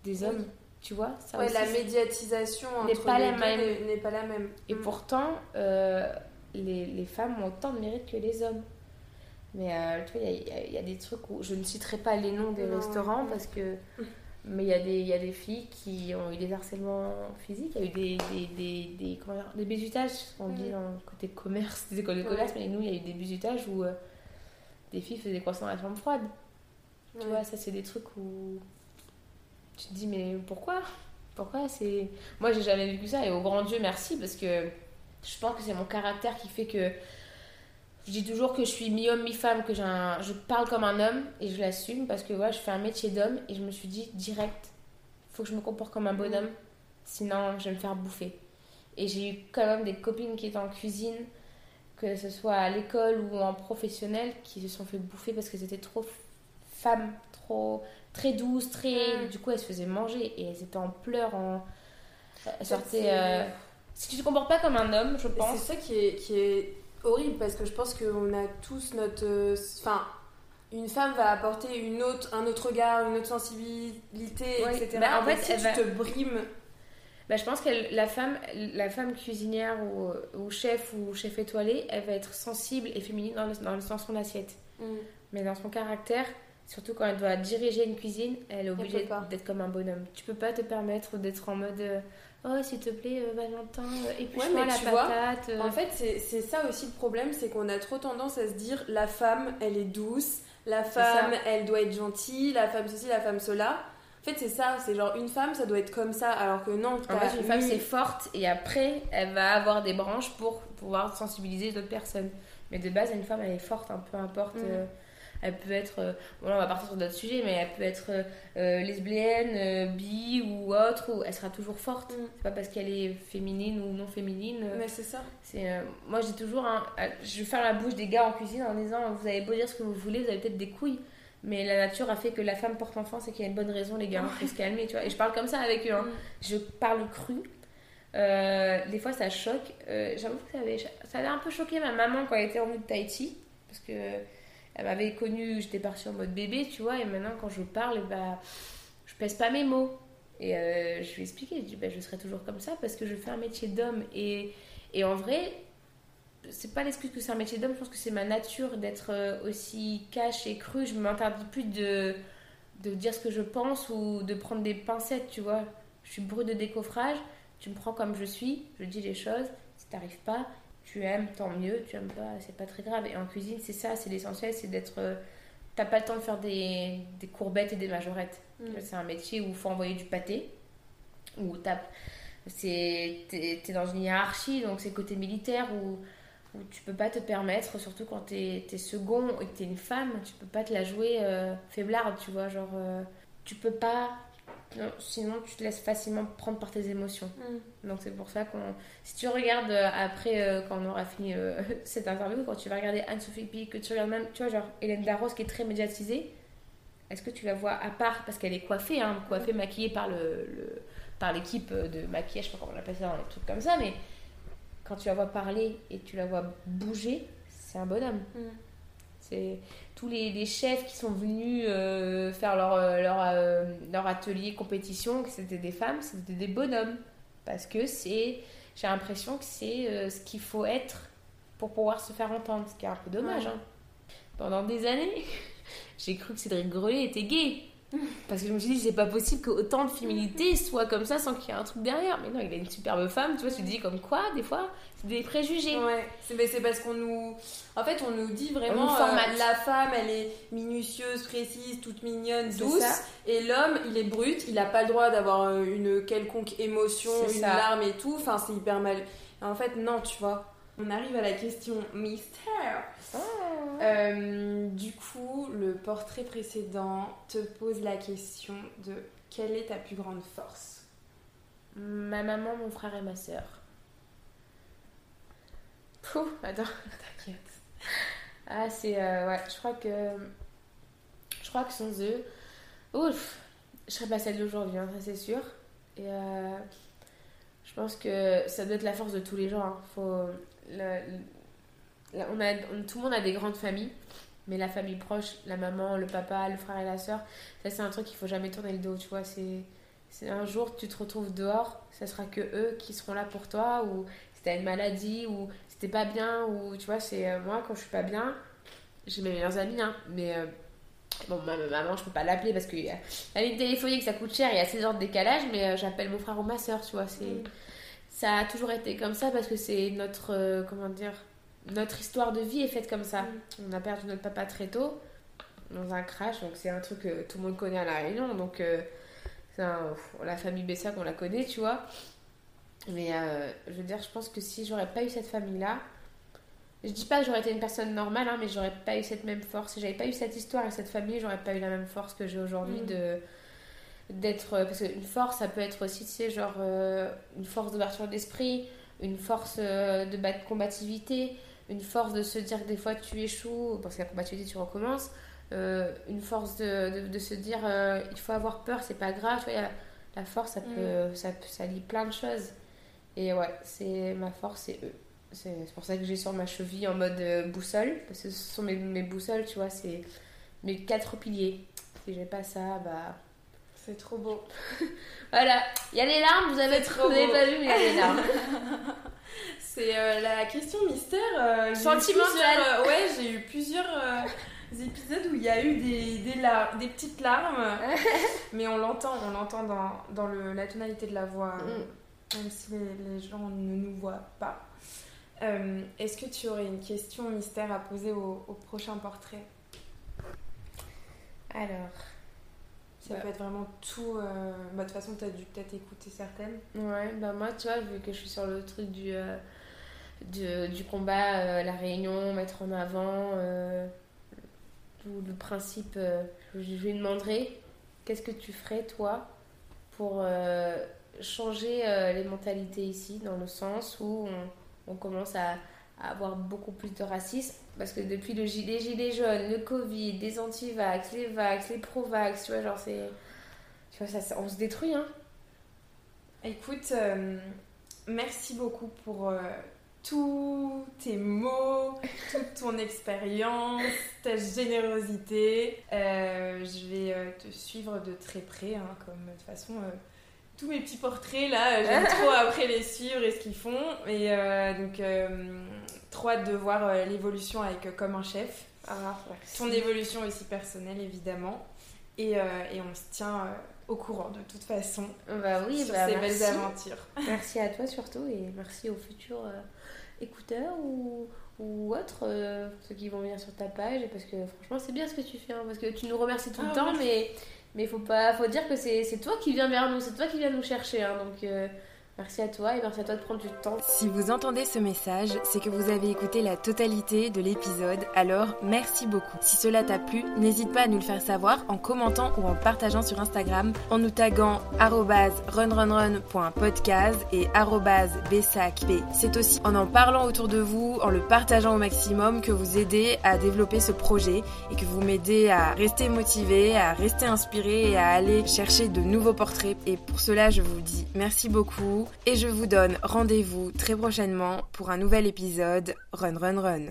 Speaker 2: Des hommes, tu vois
Speaker 1: ça ouais, la médiatisation n'est pas, la même. n'est pas la même.
Speaker 2: Et mm. pourtant, euh, les, les, femmes ont autant de mérite que les hommes. Mais tu vois, il y, a, y, a des trucs où je ne citerai pas les noms des restaurants parce que. Mais il y, a des, y a des filles qui ont eu des harcèlements physiques, il y a eu des, des, des, des, comment dire, des bisutages, on dit dans le côté commerce, des écoles de commerce, mais nous, il y a eu des bisutages où euh, des filles faisaient des croissants à la chambre froide. Tu vois, ça, c'est des trucs où tu te dis, mais pourquoi? Pourquoi c'est. Moi, j'ai jamais vécu ça, et au grand Dieu, merci, parce que je pense que c'est mon caractère qui fait que je dis toujours que je suis mi-homme, mi-femme, que un... je parle comme un homme et je l'assume parce que voilà, je fais un métier d'homme et je me suis dit direct, faut que je me comporte comme un bonhomme, sinon je vais me faire bouffer. Et j'ai eu quand même des copines qui étaient en cuisine, que ce soit à l'école ou en professionnel, qui se sont fait bouffer parce qu'elles étaient trop femmes, trop très douces, très. Du coup, elles se faisaient manger et elles étaient en pleurs, en. Elles sortaient. Euh, si tu te comportes pas comme un homme, je pense.
Speaker 1: C'est ça qui est, qui est horrible parce que je pense qu'on a tous notre. Euh, enfin, une femme va apporter une autre, un autre regard, une autre sensibilité, etc.
Speaker 2: Bah, en fait,
Speaker 1: si tu te brimes.
Speaker 2: Bah, je pense que la femme, la femme cuisinière ou, ou, chef ou chef étoilé, elle va être sensible et féminine dans, le, dans, son assiette. Mm. Mais dans son caractère, surtout quand elle doit diriger une cuisine, elle est obligée d'être comme un bonhomme. Tu peux pas te permettre d'être en mode euh, Oh, s'il te plaît, euh, Valentin, et puis ouais, la patate.
Speaker 1: Euh. En fait, c'est ça aussi le problème, c'est qu'on a trop tendance à se dire la femme, elle est douce, la femme, elle doit être gentille, la femme ceci, la femme cela. En fait, c'est ça, c'est genre une femme, ça doit être comme ça, alors que non.
Speaker 2: En fait, une femme, c'est forte, et après, elle va avoir des branches pour pouvoir sensibiliser d'autres personnes. Mais de base, une femme, elle est forte, un peu importe. Mm. Elle peut être, euh, bon là on va partir sur d'autres sujets, mais elle peut être euh, lesbienne, euh, bi ou autre, ou elle sera toujours forte. Mm. C'est pas parce qu'elle est féminine ou non féminine.
Speaker 1: mais c'est ça.
Speaker 2: C'est, moi j'ai toujours, je vais faire la bouche des gars en cuisine en disant vous avez beau dire ce que vous voulez, vous avez peut-être des couilles. Mais la nature a fait que la femme porte enfant, c'est qu'il y a une bonne raison, les gars, il faut se calmer, tu vois. Et je parle comme ça avec eux, hein. mm. je parle cru. des fois ça choque. J'avoue que ça avait, ça avait un peu choqué ma maman quand elle était en de Tahiti. Parce que elle m'avait connue, j'étais partie en mode bébé, tu vois, et maintenant quand je parle, bah, je pèse pas mes mots. Et euh, je lui ai expliqué, je dis, bah, je serai toujours comme ça parce que je fais un métier d'homme. Et, et en vrai, c'est pas l'excuse que c'est un métier d'homme, je pense que c'est ma nature d'être euh, aussi cash et cru. Je m'interdis plus de, de dire ce que je pense ou de prendre des pincettes, tu vois. Je suis brute de décoffrage, tu me prends comme je suis, je dis les choses. Si t'arrives pas, tu aimes, tant mieux, tu aimes pas, c'est pas très grave. Et en cuisine, c'est ça, c'est l'essentiel, c'est d'être. euh, T'as pas le temps de faire des, des courbettes et des majorettes.
Speaker 1: Mm.
Speaker 2: C'est un métier où il faut envoyer du pâté, où t'as- t'es es dans une hiérarchie, donc c'est côté militaire où, où tu peux pas te permettre, surtout quand t'es es second et que t'es une femme, tu peux pas te la jouer euh, faiblarde, tu vois. Genre, euh, tu peux pas. Non, sinon, tu te laisses facilement prendre par tes émotions. Donc c'est pour ça qu'on... Si tu regardes euh, après, euh, quand on aura fini euh, cette interview, quand tu vas regarder Anne-Sophie Pic, que tu regardes même, tu vois, genre Hélène Darroze qui est très médiatisée, est-ce que tu la vois à part, parce qu'elle est coiffée, hein, coiffée, maquillée par le, le- par l'équipe de maquillage, je sais pas comment on appelle ça, dans les trucs comme ça, mais quand tu la vois parler et tu la vois bouger, c'est un bonhomme.
Speaker 1: Mm.
Speaker 2: C'est tous les, les chefs qui sont venus euh, faire leur, euh, leur, euh, leur atelier compétition, que c'était des femmes, c'était des bonhommes. Parce que c'est, j'ai l'impression que c'est euh, ce qu'il faut être pour pouvoir se faire entendre, ce qui est un peu dommage.
Speaker 1: Ouais.
Speaker 2: hein. Pendant des années, j'ai cru que Cédric Grelet était gay. Parce que je me suis dit, c'est pas possible que autant de féminité soit comme ça sans qu'il y ait un truc derrière. Mais non, il a une superbe femme, tu vois, tu te dis comme quoi, des fois, c'est des préjugés.
Speaker 1: Ouais, c'est parce qu'on nous. En fait, on nous dit vraiment.
Speaker 2: Nous
Speaker 1: euh, la femme, elle est minutieuse, précise, toute mignonne, douce.
Speaker 2: ça.
Speaker 1: Et l'homme, il est brut, il a pas le droit d'avoir euh, une quelconque émotion, une
Speaker 2: ça.
Speaker 1: larme et tout. Enfin, c'est hyper mal. En fait, non, tu vois. On arrive à la question mystère. Euh, du coup, le portrait précédent te pose la question de quelle est ta plus grande force?
Speaker 2: Ma maman, mon frère et ma soeur. Pouh, attends, t'inquiète. Ah, c'est. euh, ouais, je crois que. Je crois que sans eux. Ouf, je serais pas celle d'aujourd'hui, hein, ça c'est sûr. Et euh, je pense que ça doit être la force de tous les gens. hein. Faut, on a, tout le monde a des grandes familles, mais la famille proche, la maman, le papa, le frère et la soeur, ça c'est un truc qu'il faut jamais tourner le dos, tu vois. C'est. Un jour tu te retrouves dehors, ça sera que eux qui seront là pour toi, ou si t'as une maladie, ou si t'es pas bien, ou tu vois, c'est euh, moi quand je suis pas bien, j'ai mes meilleurs amis, hein, mais euh, bon, ma ma maman, je peux pas l'appeler parce que euh, la ligne téléphonique ça coûte cher, il y a 16 heures de décalage, mais euh, j'appelle mon frère ou ma soeur, tu vois, c'est.
Speaker 1: Mm.
Speaker 2: Ça a toujours été comme ça parce que c'est notre. euh, comment dire Notre histoire de vie est faite comme ça. On a perdu notre papa très tôt dans un crash, donc c'est un truc que tout le monde connaît à La Réunion, donc euh, un- la famille Bessac, on la connaît, tu vois. Mais euh, je veux dire, je pense que si j'aurais pas eu cette famille-là, je dis pas que j'aurais été une personne normale, hein, mais j'aurais pas eu cette même force. Si j'avais pas eu cette histoire et cette famille, j'aurais pas eu la même force que j'ai aujourd'hui
Speaker 1: Mm.
Speaker 2: de d'être parce qu'une force ça peut être aussi tu sais genre euh, une force d'ouverture d'esprit une force euh, de bat- combativité une force de se dire que des fois tu échoues parce que la combativité tu recommences euh, une force de, de, de se dire euh, il faut avoir peur c'est pas grave tu vois, il y a- la force ça peut, ça peut ça lie plein de choses. Et ouais c'est ma force c'est eux. C'est pour ça que j'ai sur ma cheville en mode euh, boussole parce que ce sont mes, mes boussoles tu vois c'est mes quatre piliers. Si j'ai pas ça bah
Speaker 1: C'est trop beau.
Speaker 2: voilà, il y a les larmes, vous avez,
Speaker 1: trop
Speaker 2: vous avez pas vu, mais il y a les larmes.
Speaker 1: C'est euh, la question mystère. euh,
Speaker 2: Sentimentale.
Speaker 1: euh, ouais, j'ai eu plusieurs euh, épisodes où il y a eu des, des, lar- des petites larmes. mais on l'entend, on l'entend dans, dans le, la tonalité de la voix, euh,
Speaker 2: Mm.
Speaker 1: même si les, les gens ne nous voient pas. Euh, Est-ce que tu aurais une question mystère à poser au, au prochain portrait?
Speaker 2: Alors,
Speaker 1: Ça
Speaker 2: Bah.
Speaker 1: peut être vraiment tout. euh, bah, de toute façon, tu as dû peut-être écouter certaines.
Speaker 2: ouais, bah moi, tu vois, vu que je suis sur le truc du, euh, du, du combat, euh, la réunion, mettre en avant, euh, tout le principe, euh, je, je lui demanderai qu'est-ce que tu ferais, toi, pour euh, changer euh, les mentalités ici, dans le sens où on, on commence à, à avoir beaucoup plus de racisme. Parce que depuis le gilet, les gilets jaunes, le Covid, les anti-vax, les vax, les pro-vax, tu vois, genre c'est. Tu vois, ça, on se détruit, hein.
Speaker 1: Écoute, euh, merci beaucoup pour euh, tous tes mots, toute ton expérience, ta générosité. Euh, je vais te suivre de très près, hein, comme de toute façon,
Speaker 3: tous mes petits portraits là, j'aime trop après les suivre et ce qu'ils font. Et donc, trop hâte de voir l'évolution avec Comme un chef.
Speaker 2: Ah,
Speaker 3: Ton évolution aussi personnelle, évidemment. Et, et on se tient au courant de toute façon
Speaker 2: bah oui,
Speaker 3: sur
Speaker 2: bah
Speaker 3: ces
Speaker 2: merci.
Speaker 3: belles aventures.
Speaker 2: Merci à toi surtout et merci aux futurs euh, écouteurs ou, ou autres, euh, ceux qui vont venir sur ta page. Parce que franchement, c'est bien ce que tu fais. hein, parce que tu nous remercies tout le
Speaker 3: Ah,
Speaker 2: temps,
Speaker 3: merci.
Speaker 2: mais mais faut pas, faut dire que c'est c'est toi qui viens vers nous, c'est toi qui viens nous chercher. hein, donc euh, merci à toi et merci à toi de prendre du temps.
Speaker 1: Si vous entendez ce message, c'est que vous avez écouté la totalité de l'épisode, alors merci beaucoup. Si cela t'a plu, n'hésite pas à nous le faire savoir en commentant ou en partageant sur Instagram, en nous taguant runrunrun.podcast et bsacp. C'est aussi en en parlant autour de vous, en le partageant au maximum que vous aidez à développer ce projet et que vous m'aidez à rester motivé, à rester inspiré et à aller chercher de nouveaux portraits. Et pour cela, je vous dis merci beaucoup et je vous donne rendez-vous très prochainement pour un nouvel épisode Run Run Run.